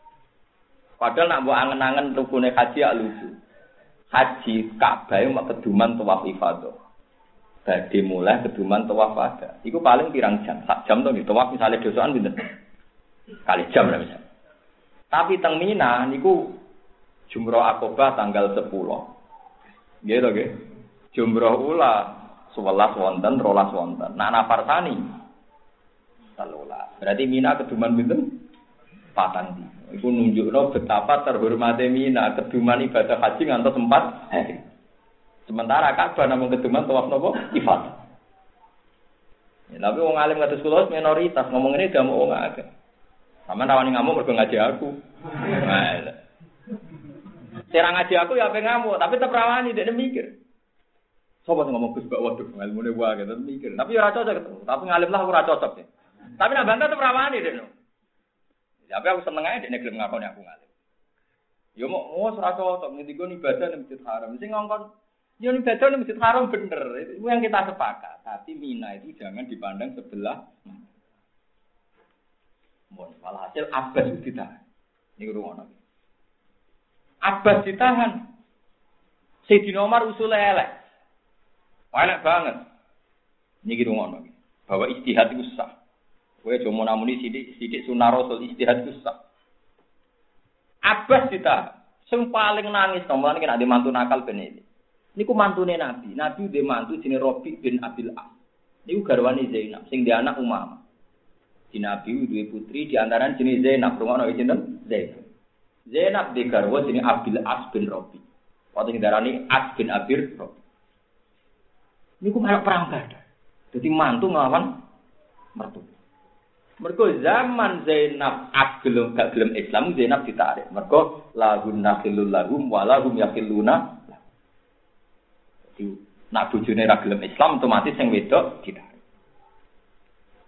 Speaker 1: Padahal nak mbok angen-angen rukune haji ya lucu. Haji Ka'bah itu keduman tawaf ifadah. Badhe mulai keduman tawaf ada. Iku paling pirang jam? Sak jam to tawaf misalnya dosaan pinten? Kali jam lah misalnya. Tapi teng Mina niku Jumroh Akobah tanggal 10. Gitu nggih. Jumroh ula sewelas wonten, rolas wonten. Nah nafarsani telulas. Berarti Mina keduman pinten? Patang di. Iku nunjukno betapa terhormatnya Mina keduman ibadah haji ngantos empat hari. Sementara Ka'bah namun keduman tawaf nopo ibadah. Ya, tapi wong alim ngatus kula minoritas ngomong ini gak mau wong akeh. Sama rawani ngamuk mergo ngaji aku. Nah, Serang ngaji aku ya apa ngamuk, tapi tetap rawani dia mikir. Sing ngomong Gus Mbak waduh ilmune wae gitu mikir. Tapi ora cocok gitu. Tapi ngalim lah ora cocok ya. Tapi nak bantah tuh rawani deh. Tapi aku seneng aja deh gelem ngakoni aku ngalim. Yo mau mau ora cocok nih ibadah ning masjid haram. Sing ngongkon yo ibadah ning masjid haram bener. Itu yang kita sepakat. Tapi Mina itu jangan dipandang sebelah. Mohon malah hasil Abbas itu ditahan. Ini rumah Abbas ditahan. Sayyidina Umar usul elek. Enak banget. Ini ngono. Bahwa istihad itu sah. Kowe cuma namuni sidik-sidik sunah rasul istihad susah. Abbas kita sing paling nangis nomor ini nek mantu nakal ben ini. Niku mantune Nabi. Nabi udah mantu jenenge Robi bin Abil As. Niku garwane Zainab sing dia anak Umam. Di Nabi dua putri di antara jenis Zainab. Nabi sinten? Zainab. Zainab di garwa jenenge Abil As bin Robi. Waktu sing darani As bin Abir Robi. Niku melok perang Badar. Jadi mantu nglawan mertu. Mergo zaman Zainab gelem gak gelem Islam Zainab ditarik. Mergo lahun nakhilul lahum wa lahum nak bojone ra gelem Islam otomatis sing wedok ditarik.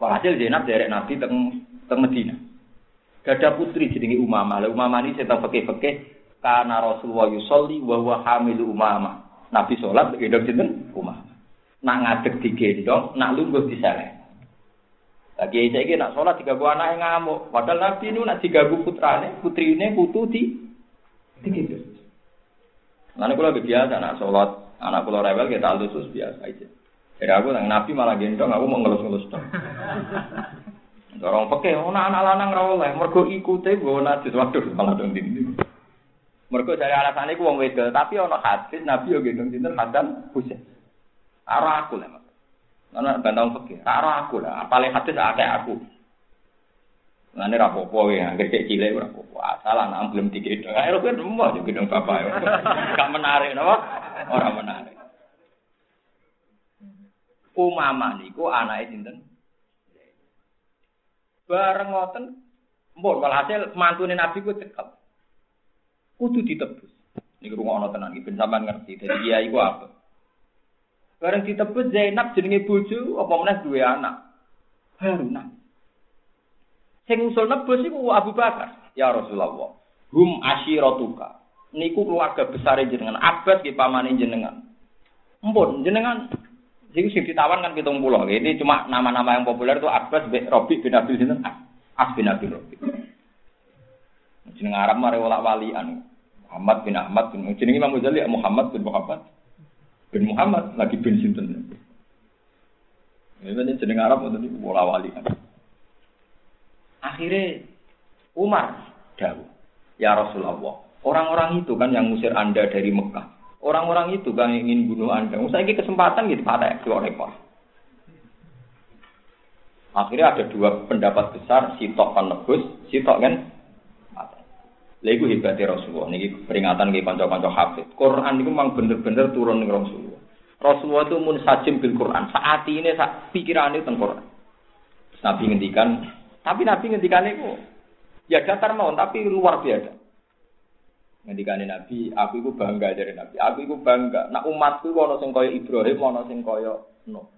Speaker 1: Walhasil Zainab derek Nabi teng teng Medina. Gada putri jenenge Umamah. Lah Umamah ini saya fikih-fikih karena Rasulullah yusolli wa huwa hamilu Umamah. Nabi sholat gendong sinten? Umamah. Nak ngadeg digendong, nak lungguh diseleh. Lagi saya nak sholat buah anak yang ngamuk. Padahal Nabi ini nak tiga buah putrane, putrine putu di digendong. Nanti kalau biasa nak sholat Anak pulau rebel kita lusus biasa aja. Jadi aku nang nabi malah gendong, aku mau ngelus-ngelus dong. Dorong peke, oh anak lanang oleh, mergo ikute gue najis waduh malah dong dindi. Mergo dari alasan iku wong wedok, tapi ana hadis nabi yo gendong sinten Hasan Husain. Ora aku lah. Ana bantang peke, ora aku lah, apale hadis akeh aku. Ngene ra apa-apa ya, cek cilik apa-apa. Asal anak belum digedong. Ayo kan rumah yo gendong bapak. Gak menarik napa? Orang menarik. Umama niku anake sinten? Bareng ngoten, mbon walhasil mantune Nabi ku cekap. Kudu ditebus. Niku rungokno tenan iki ben sampean ngerti. Dadi iya iku apa? Bareng ditebus Zainab jenenge bojo apa meneh duwe anak. Haruna. Sing usul nebus iku Abu Bakar. Ya Rasulullah. Hum asyiratuka niku keluarga besar jenengan, abad di paman jenengan. Empun jenengan jadi sing ditawan kan pitung pulau. Ini cuma nama-nama yang populer itu Abbas bin Robi bin Abil Sinten. As bin Abil Robi. Jeneng Arab mare wala walian. Muhammad bin Ahmad bin jeneng Imam Ghazali Muhammad bin Muhammad bin Muhammad lagi bin Sinten. Ini jeneng Arab itu wala walian. Akhirnya Umar dawuh, ya Rasulullah, Orang-orang itu kan yang ngusir Anda dari Mekah. Orang-orang itu kan yang ingin bunuh Anda. Saya ini kesempatan gitu, pada dua rekor. Akhirnya ada dua pendapat besar, sitok kan nebus, sitok kan Lha hebatnya Rasulullah. Niki peringatan ke kanca-kanca hafid. Quran itu memang bener-bener turun ke Rasulullah. Rasulullah itu mun sajim bil Quran. Saat ini pikiran itu Quran. Nabi ngendikan, tapi Nabi ngendikan itu ya datar mau, tapi luar biasa. Ngendikane Nabi, aku iku bangga dari Nabi. Aku iku bangga. Nak umatku ana sing kaya Ibrahim, ana sing kaya Nuh.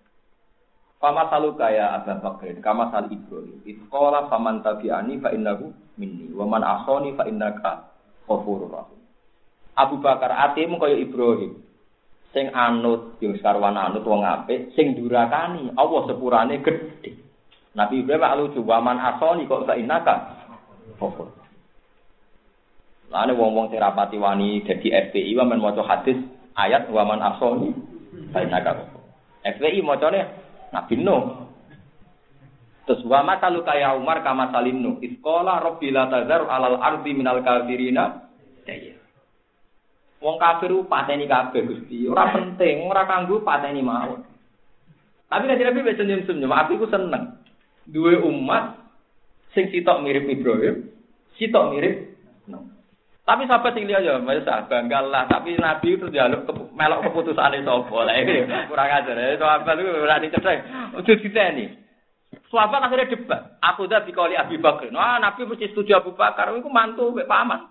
Speaker 1: Fama salu kaya Abu Bakar, kama sal Ibrahim. Itqala faman tabi'ani fa innahu minni wa man fa innaka ghafurur rahim. Abu Bakar atimu kaya Ibrahim. Sing anut yo sarwan anut wong apik, sing durakani Allah sepurane gedhe. Nabi Ibrahim lucu, wa man asani kok fa innaka ghafur. Lane wong-wong sing wani dadi FPI wamen maca hadis ayat waman asoni bainaka. FPI macane Nabi Nuh. Terus wa matalu kaya Umar kama salimnu. Iskola rabbi la alal ardi minal kafirina daya. Wong kafir pateni kabeh Gusti. Ora penting, ora kanggo pateni mawon. Tapi nek Nabi wis senyum-senyum, aku iku seneng. Duwe umat sing sitok mirip Ibrahim, sitok mirip Nuh. Tapi sahabat sing liya ya masa banggal lah, tapi Nabi itu jaluk ke, melok keputusane sapa lah iki kurang ajar. Ya sahabat itu ora dicedhek. Ojo diteni. Sahabat akhirnya debat. Aku dah dikali Abi Bakar. Nah, Nabi mesti setuju Abu Bakar. Iku mantu mek paman.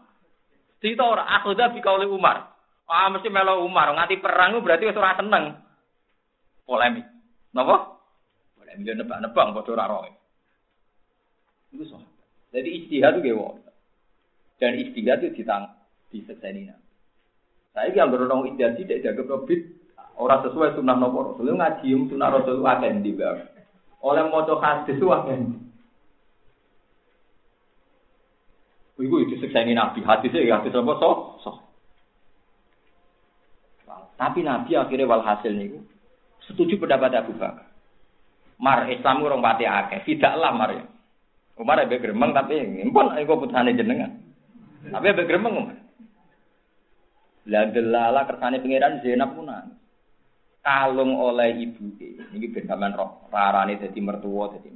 Speaker 1: Cerita ora aku dah dikali Umar. Ah mesti melo Umar. Nganti perang berarti wis ora seneng. Polemik. Napa? Polemik nebak-nebak padha ora roe. Iku sahabat. Jadi istihad itu ge dan istilah itu ditang disekseni Saya yang berorong istilah tidak jaga probit orang sesuai sunnah nopo rasul ngaji sunnah rasul akan di oleh moco hadis itu akan Ibu itu sekseni nabi hadisnya ya hadis apa so so. Tapi nabi akhirnya walhasil nih setuju pendapat Abu Bakar. Mar Islam urung pati akeh, tidaklah mar. Umar abe gremeng tapi impun iku putrane jenengan. Tapi abe gremeng. Lah delala kersane pangeran Zainab punan. Kalung oleh ibu ini ben sampean roh rarane dadi mertua dadi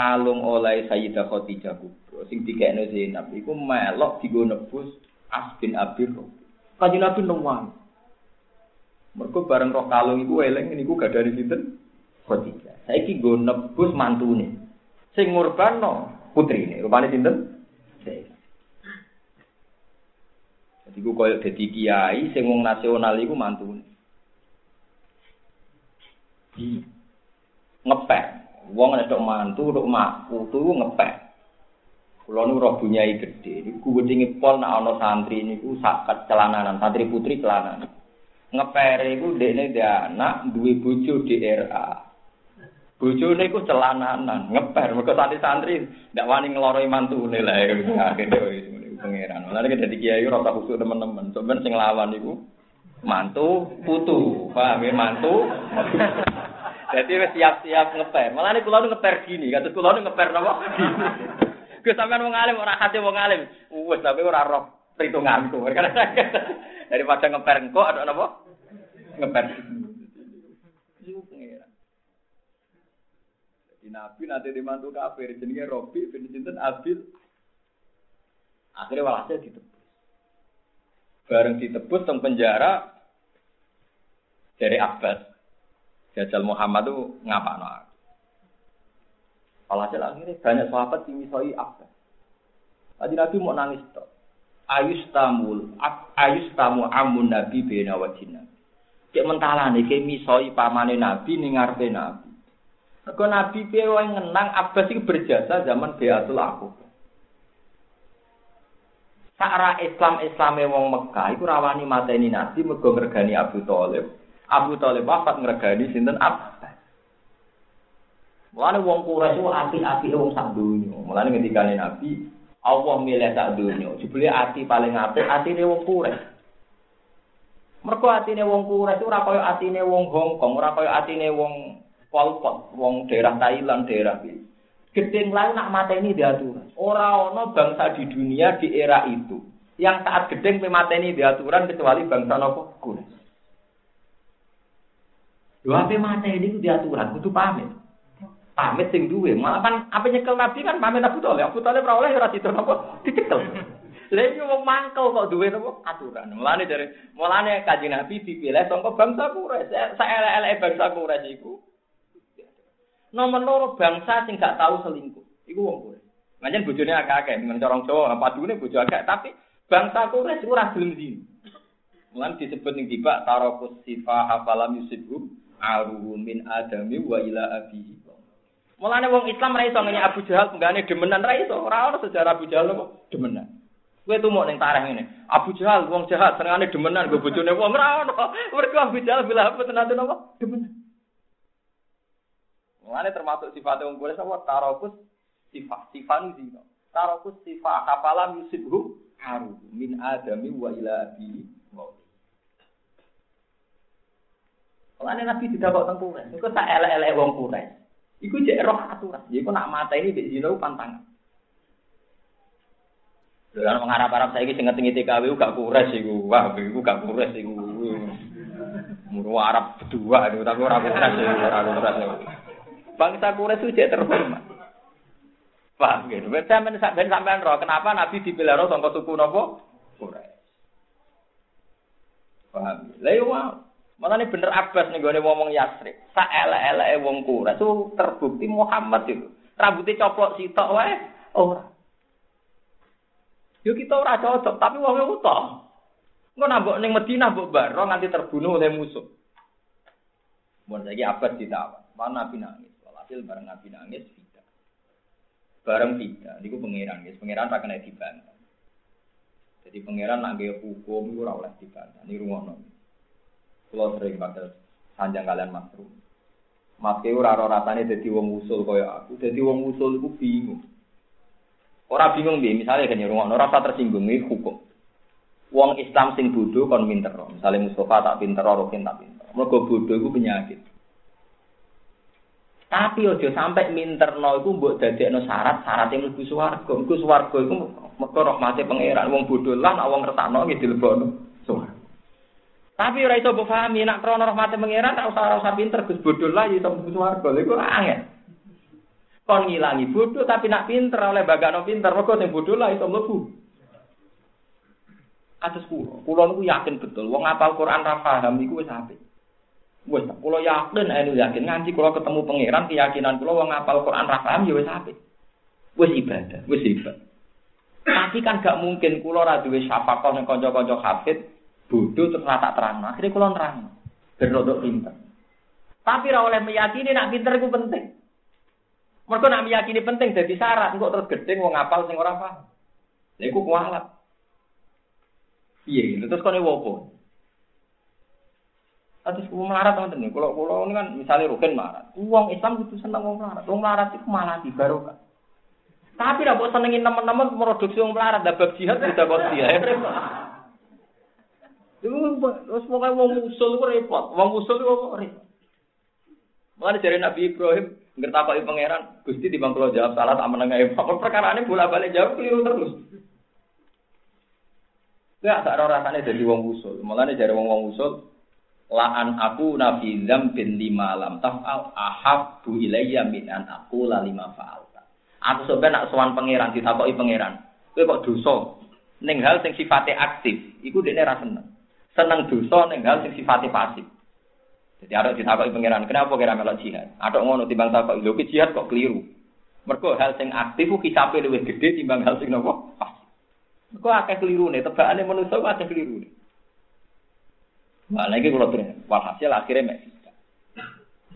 Speaker 1: kalung oleh Sayyidah Khadijah kubro sing dikekno Zainab iku melok digo nebus Asbin Abir. Kanjeng Nabi nang Mergo bareng roh kalung iku eling niku gak dari sinten? Khadijah. Saiki nggo nebus mantune. Sing ngurbano putrine. Rupane sinten? Jadi ku koyo dadi kiai sing wong nasional iku mantune. Di ngepek. Wong nek mantu, nek mak putu ngepek. Kulo nu roh bunyai gede, niku wedinge pol nek ana santri niku sak celananan, santri putri celananan. ngepere iku dekne dia anak duwe bojo DRA. Bojone iku celananan, ngeper mergo santri-santri ndak wani ngloroi mantune lah akhire pangeran. Lah nek dadi kiai ora usah khusuk teman-teman. Sampeyan sing lawan iku mantu putu, paham ya mantu. Jadi wis siap-siap ngeper. Malah nek kula ngeper gini, kados kula ngeper napa? Gue sampean wong alim ora hati wong alim. Wes tapi ora roh perhitunganku. Daripada ngeper engko ada napa? Ngeper. Jadi Nabi nanti dimantu kafir jenenge Robi bin sinten Abil. Akhirnya walhasil ditebus. Bareng ditebus teng penjara dari Abbas. Jajal Muhammad itu ngapa no? Walhasil akhirnya banyak sahabat yang misoi Abbas. Tadi Nabi mau nangis toh ayus tamul ayus tamu amun nabi bena wajina cek mentalane ke misoi pamane nabi ngarepe nabi Mergo nabi piye wae ngenang Abbas iki berjasa zaman Beatul aku. Sakra Islam Islame wong Mekah iku rawani mateni nabi mergo ngregani Abu Thalib. Abu Thalib wafat ngregani sinten Abbas. Mulane wong Quraisy api-api wong sak donya. Mulane ngendikane Nabi, Allah milih tak dunia. Jebule ati paling apik atine wong kures. Mergo atine wong kures ora kaya atine wong Hong Kong, ora kaya atine wong Pol Pot, wong daerah Thailand, daerah iki. Gedeng lain nak mateni diaturan. Ora ana bangsa di dunia di era itu yang saat gedeng mateni diaturan kecuali bangsa nopo kures. Dua pe mateni diaturan kudu pamit. pamit sing duwe. Malah kan apa nyekel Nabi kan pamit Abu Thalib. Abu Thalib ora oleh ora ditur napa dicekel. Lha iki wong mangkel kok duwe napa aturan. Mulane dari mulane kanjeng Nabi dipilih saka bangsa Quraisy. Saelek-eleke bangsa Quraisy iku nomor loro bangsa sing gak tahu selingkuh. Iku wong Quraisy. Manjen bojone akeh-akeh, men corong Jawa padune bojo akeh, tapi bangsa Quraisy ora gelem zina. Mulane disebut ning tibak tarokus sifa hafalam yusibhum aruhu min adami wa ila abihi. Mulane wong Islam ra iso ngenyek Abu Jahal penggane demenan ra iso. Ora ono sejarah Abu Jahal kok demenan. Kowe tuh ning tareh ngene. Abu Jahal wong jahat senengane demenan go bojone wong ora ono. Mergo Abu Jahal bila apa tenan napa? Demenan. Mulane termasuk sifat wong kuwi sapa tarokus sifat sifan zina. Tarokus sifat kafalam yusibhu haru min adami wa ila abi Mulane Nabi tidak kok teng Quraisy. Iku tak elek-elek wong Quraisy. Iku cek roh aturan. Iku nak mata ini di zina pantangan. Dalam mengharap Arab saya sing ngetingi TKW gak kures iku. Wah, iku gak kures iku. Muru Arab berdua itu tapi ora kures iku, ora kures. Bangsa kures itu terhormat. Paham gitu. Ben sampean sampean roh kenapa Nabi dipilih roh sangka suku napa? Kures. Paham. Lah yo Malah ini bener Abbas nih gue ngomong Yasrib. Sa ele ele wong kura itu terbukti Muhammad itu. Rambutnya coplok sitok wae. Ora. Yo kita ora cocok, tapi wong utuh. Engko nambok ning Madinah mbok baro nganti terbunuh oleh musuh. Mun saiki Abbas ditawan. Mana Nabi nangis. Walhasil bareng Nabi nangis tidak. Bareng tidak. Niku pangeran, guys. Pangeran ra kena dibantah. Jadi pangeran nak hukum ora oleh dibantah. Ini rumono. Kulo sering bakal sanjang kalian Mas Rum. Mas ora ora rasane dadi wong usul kaya aku. Dadi wong usul iku bingung. Ora bingung piye, misale kan rungokno ora tersinggung iki hukum. Wong Islam sing bodoh kon pinter. Misale Mustafa tak pinter, Rokin tak pinter. Mergo bodoh iku penyakit. Tapi ojo sampai minterno iku mbok dadekno syarat syarat yang mlebu swarga. Iku swarga iku mergo rahmate pangeran wong bodho lan wong ngersakno nggih dilebokno swarga. Tapi ora iso pahami nek krono rahmate pangeran tak usah usah pinter Gus bodho lah iso mlebu swarga. Iku angel. Kon ngilangi bodho tapi nak pinter oleh bagano pinter mergo sing bodho lah iso mlebu. Kados kula, kula yakin betul wong apal Quran ra paham apik. Wes, kula yakin, anu yakin ngaji kula ketemu pangeran keyakinan kula wong ngapal Quran ra paham ya wis apik. Wis ibadah, wis ibadah. Tapi kan gak mungkin kula ra duwe syafaqah ning kanca-kanca hafid bodoh terus tak terang. Akhirnya kula terang. Ben rodok pinter. Tapi ra oleh meyakini nak pinter iku penting. Mergo nak meyakini penting jadi syarat kok terus gedeng wong ngapal sing ora paham. Lha iku kualat. Iya, terus kene wopo? Atus wong melarat niku. Kalau kalau ini kan misalnya rugen melarat. Wong Islam itu seneng wong melarat. Wong melarat itu malah di barokah. Tapi lah kok senengin teman-teman produksi wong melarat dah bab jihad sudah kok dia. Terus pokoknya wong musul itu repot. Wong musul itu repot. Mulai dari Nabi Ibrahim ngertapai pangeran, Gusti di bangkulo jawab salah tak menengah Apa perkara ini bolak balik jawab keliru terus. Gak tak rasanya jadi wong musul. Mulai dari wong wong musul, Laan aku nabi bin lima lam taf'al ahabbu ilayya min an aku la lima fa'alta. Aku sebenarnya nak sowan pangeran ditakoki pangeran. Kowe kok dosa ning hal sing sifatnya aktif, iku dekne ra seneng. Seneng dosa ning hal sing sifatnya pasif. Jadi ada ditakoki pangeran, kenapa kira melok jihad? Ada ngono timbang takoki, lho jihad kok keliru. Mergo hal sing aktif ku hisabe luwih gede timbang hal sing nopo? Pasif. Mergo akeh kelirune, tebakane manusa akeh kelirune. Nah, lagi kalau tuh, walhasil akhirnya mek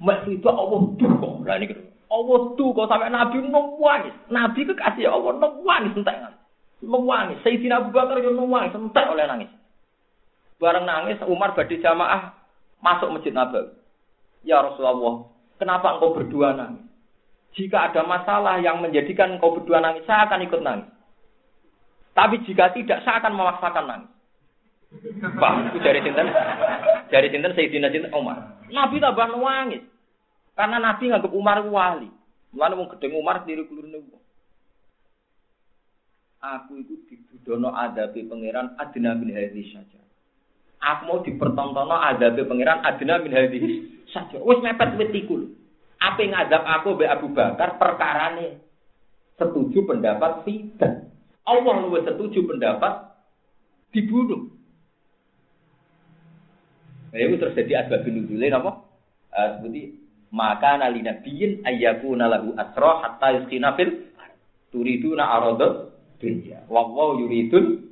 Speaker 1: Mek itu Allah duka. Lah niki Allah duka sampai Nabi nangis. Nabi kekasih Allah nangis entek. Nangis. Sayyidina Abu Bakar yo nangis entek oleh nangis. Bareng nangis Umar badhe jamaah masuk Masjid Nabawi. Ya Rasulullah, kenapa engkau berdua nangis? Jika ada masalah yang menjadikan engkau berdua nangis, saya akan ikut nangis. Tapi jika tidak, saya akan memaksakan nangis. Pak, itu dari sinten? Dari sinten Sayyidina sinten Umar. Nabi tambah nangis. Karena Nabi nganggap Umar wali. Mulane wong gedeng Umar keliru-kelirune wong. Aku itu dibudono adabi pangeran adna min hadhihi saja. Aku mau dipertontono adabi pangeran adna min hadhihi saja. Wis mepet wit. Apa ngadap aku be Abu Bakar perkarane setuju pendapat tidak. Allah luwih setuju pendapat dibunuh. Nah, itu terjadi asbab nuzule napa? Uh, seperti maka nali nabiyin ayyakuna lahu asra hatta yuskina fil turiduna aradad dunya. Wa wa yuridun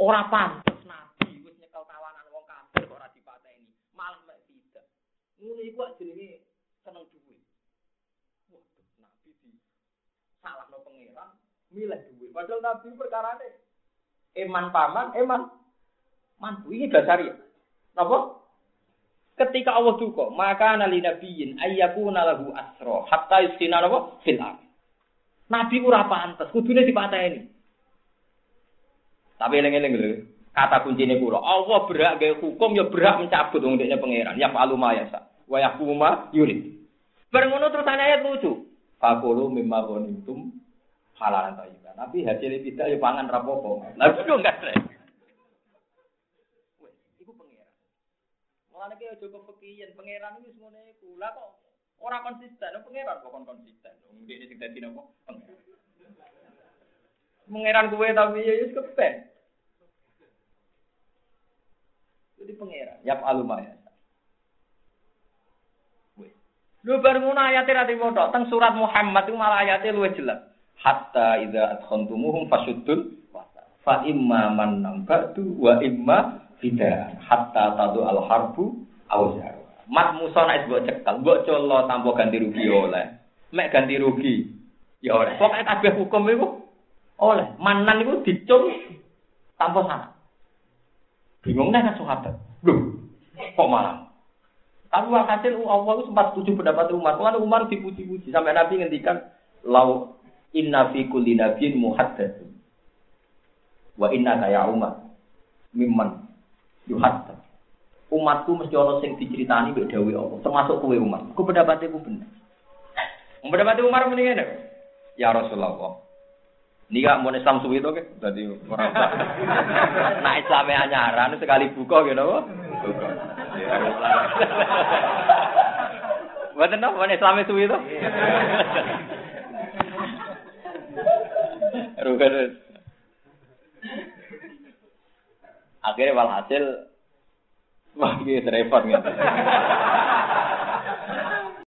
Speaker 1: ora pantes nabi wis nyekel kawanan wong kafir kok ora dipateni. Malah mek tidak. Ngono iku jenenge seneng duwe. Waduh, nabi di salahno pangeran milih duwe. Padahal nabi perkarane eman paman, eman mantu ini dasar ya. Apa? Ketika Allah duka, maka nali nabiyin ayyakuna lahu asro hatta yuskina apa? Fil Nabi ora pantes, kudune dipateni. Tapi eling-eling lho, kata kuncine kula, Allah berhak gawe hukum ya berhak mencabut wong dekne pangeran. Ya falu ma yasa. Wa yahkuma yurid. Bareng ngono terus ayat lucu. Fakulu mimma ghanimtum halalan thayyiban. Tapi hasilnya tidak ya pangan rapopo. Lah itu enggak Mulane ki aja kepekiyen pangeran wis ngene iku. Lah kok ora konsisten, pangeran kok kon konsisten. Wong dene sing dadi napa? Pangeran kuwe tapi ya wis kepen. Jadi pangeran, yap alumaya. Lu baru ngono ayate ra dimoto, teng surat Muhammad itu malah ayate luwih jelas. Hatta idza adkhantumuhum fasuddul fa imma man ba'du wa imma tidak hatta tadu al harbu auzar. Mat Musa nek mbok cekal, mbok colo tanpa ganti rugi oleh. Mek ganti rugi ya oleh. Pokoke kabeh hukum iku oleh. Manan iku dicul tanpa sana. Bingung nek sahabat. Lho, kok malah Tapi hasil Allah itu sempat setuju pendapat Umar. Kalau Umar dipuji-puji sampai Nabi ngendikan lau inna fi kulli nabiyyin muhaddatsun. Wa inna ya Umar mimman yuhatta. Umatku mesti ana sing diceritani mbek dawuh Allah, termasuk kowe umat. Ku pendapatku bener. Mati Umar mendingan Ya Rasulullah. Ini gak mau Islam suwi itu, jadi orang Nah Islamnya anyaran sekali buka gitu, buka. Buat apa mau Islamnya suwi itu? Rugen. Akhirnya walhasil wah gitu repot ngene.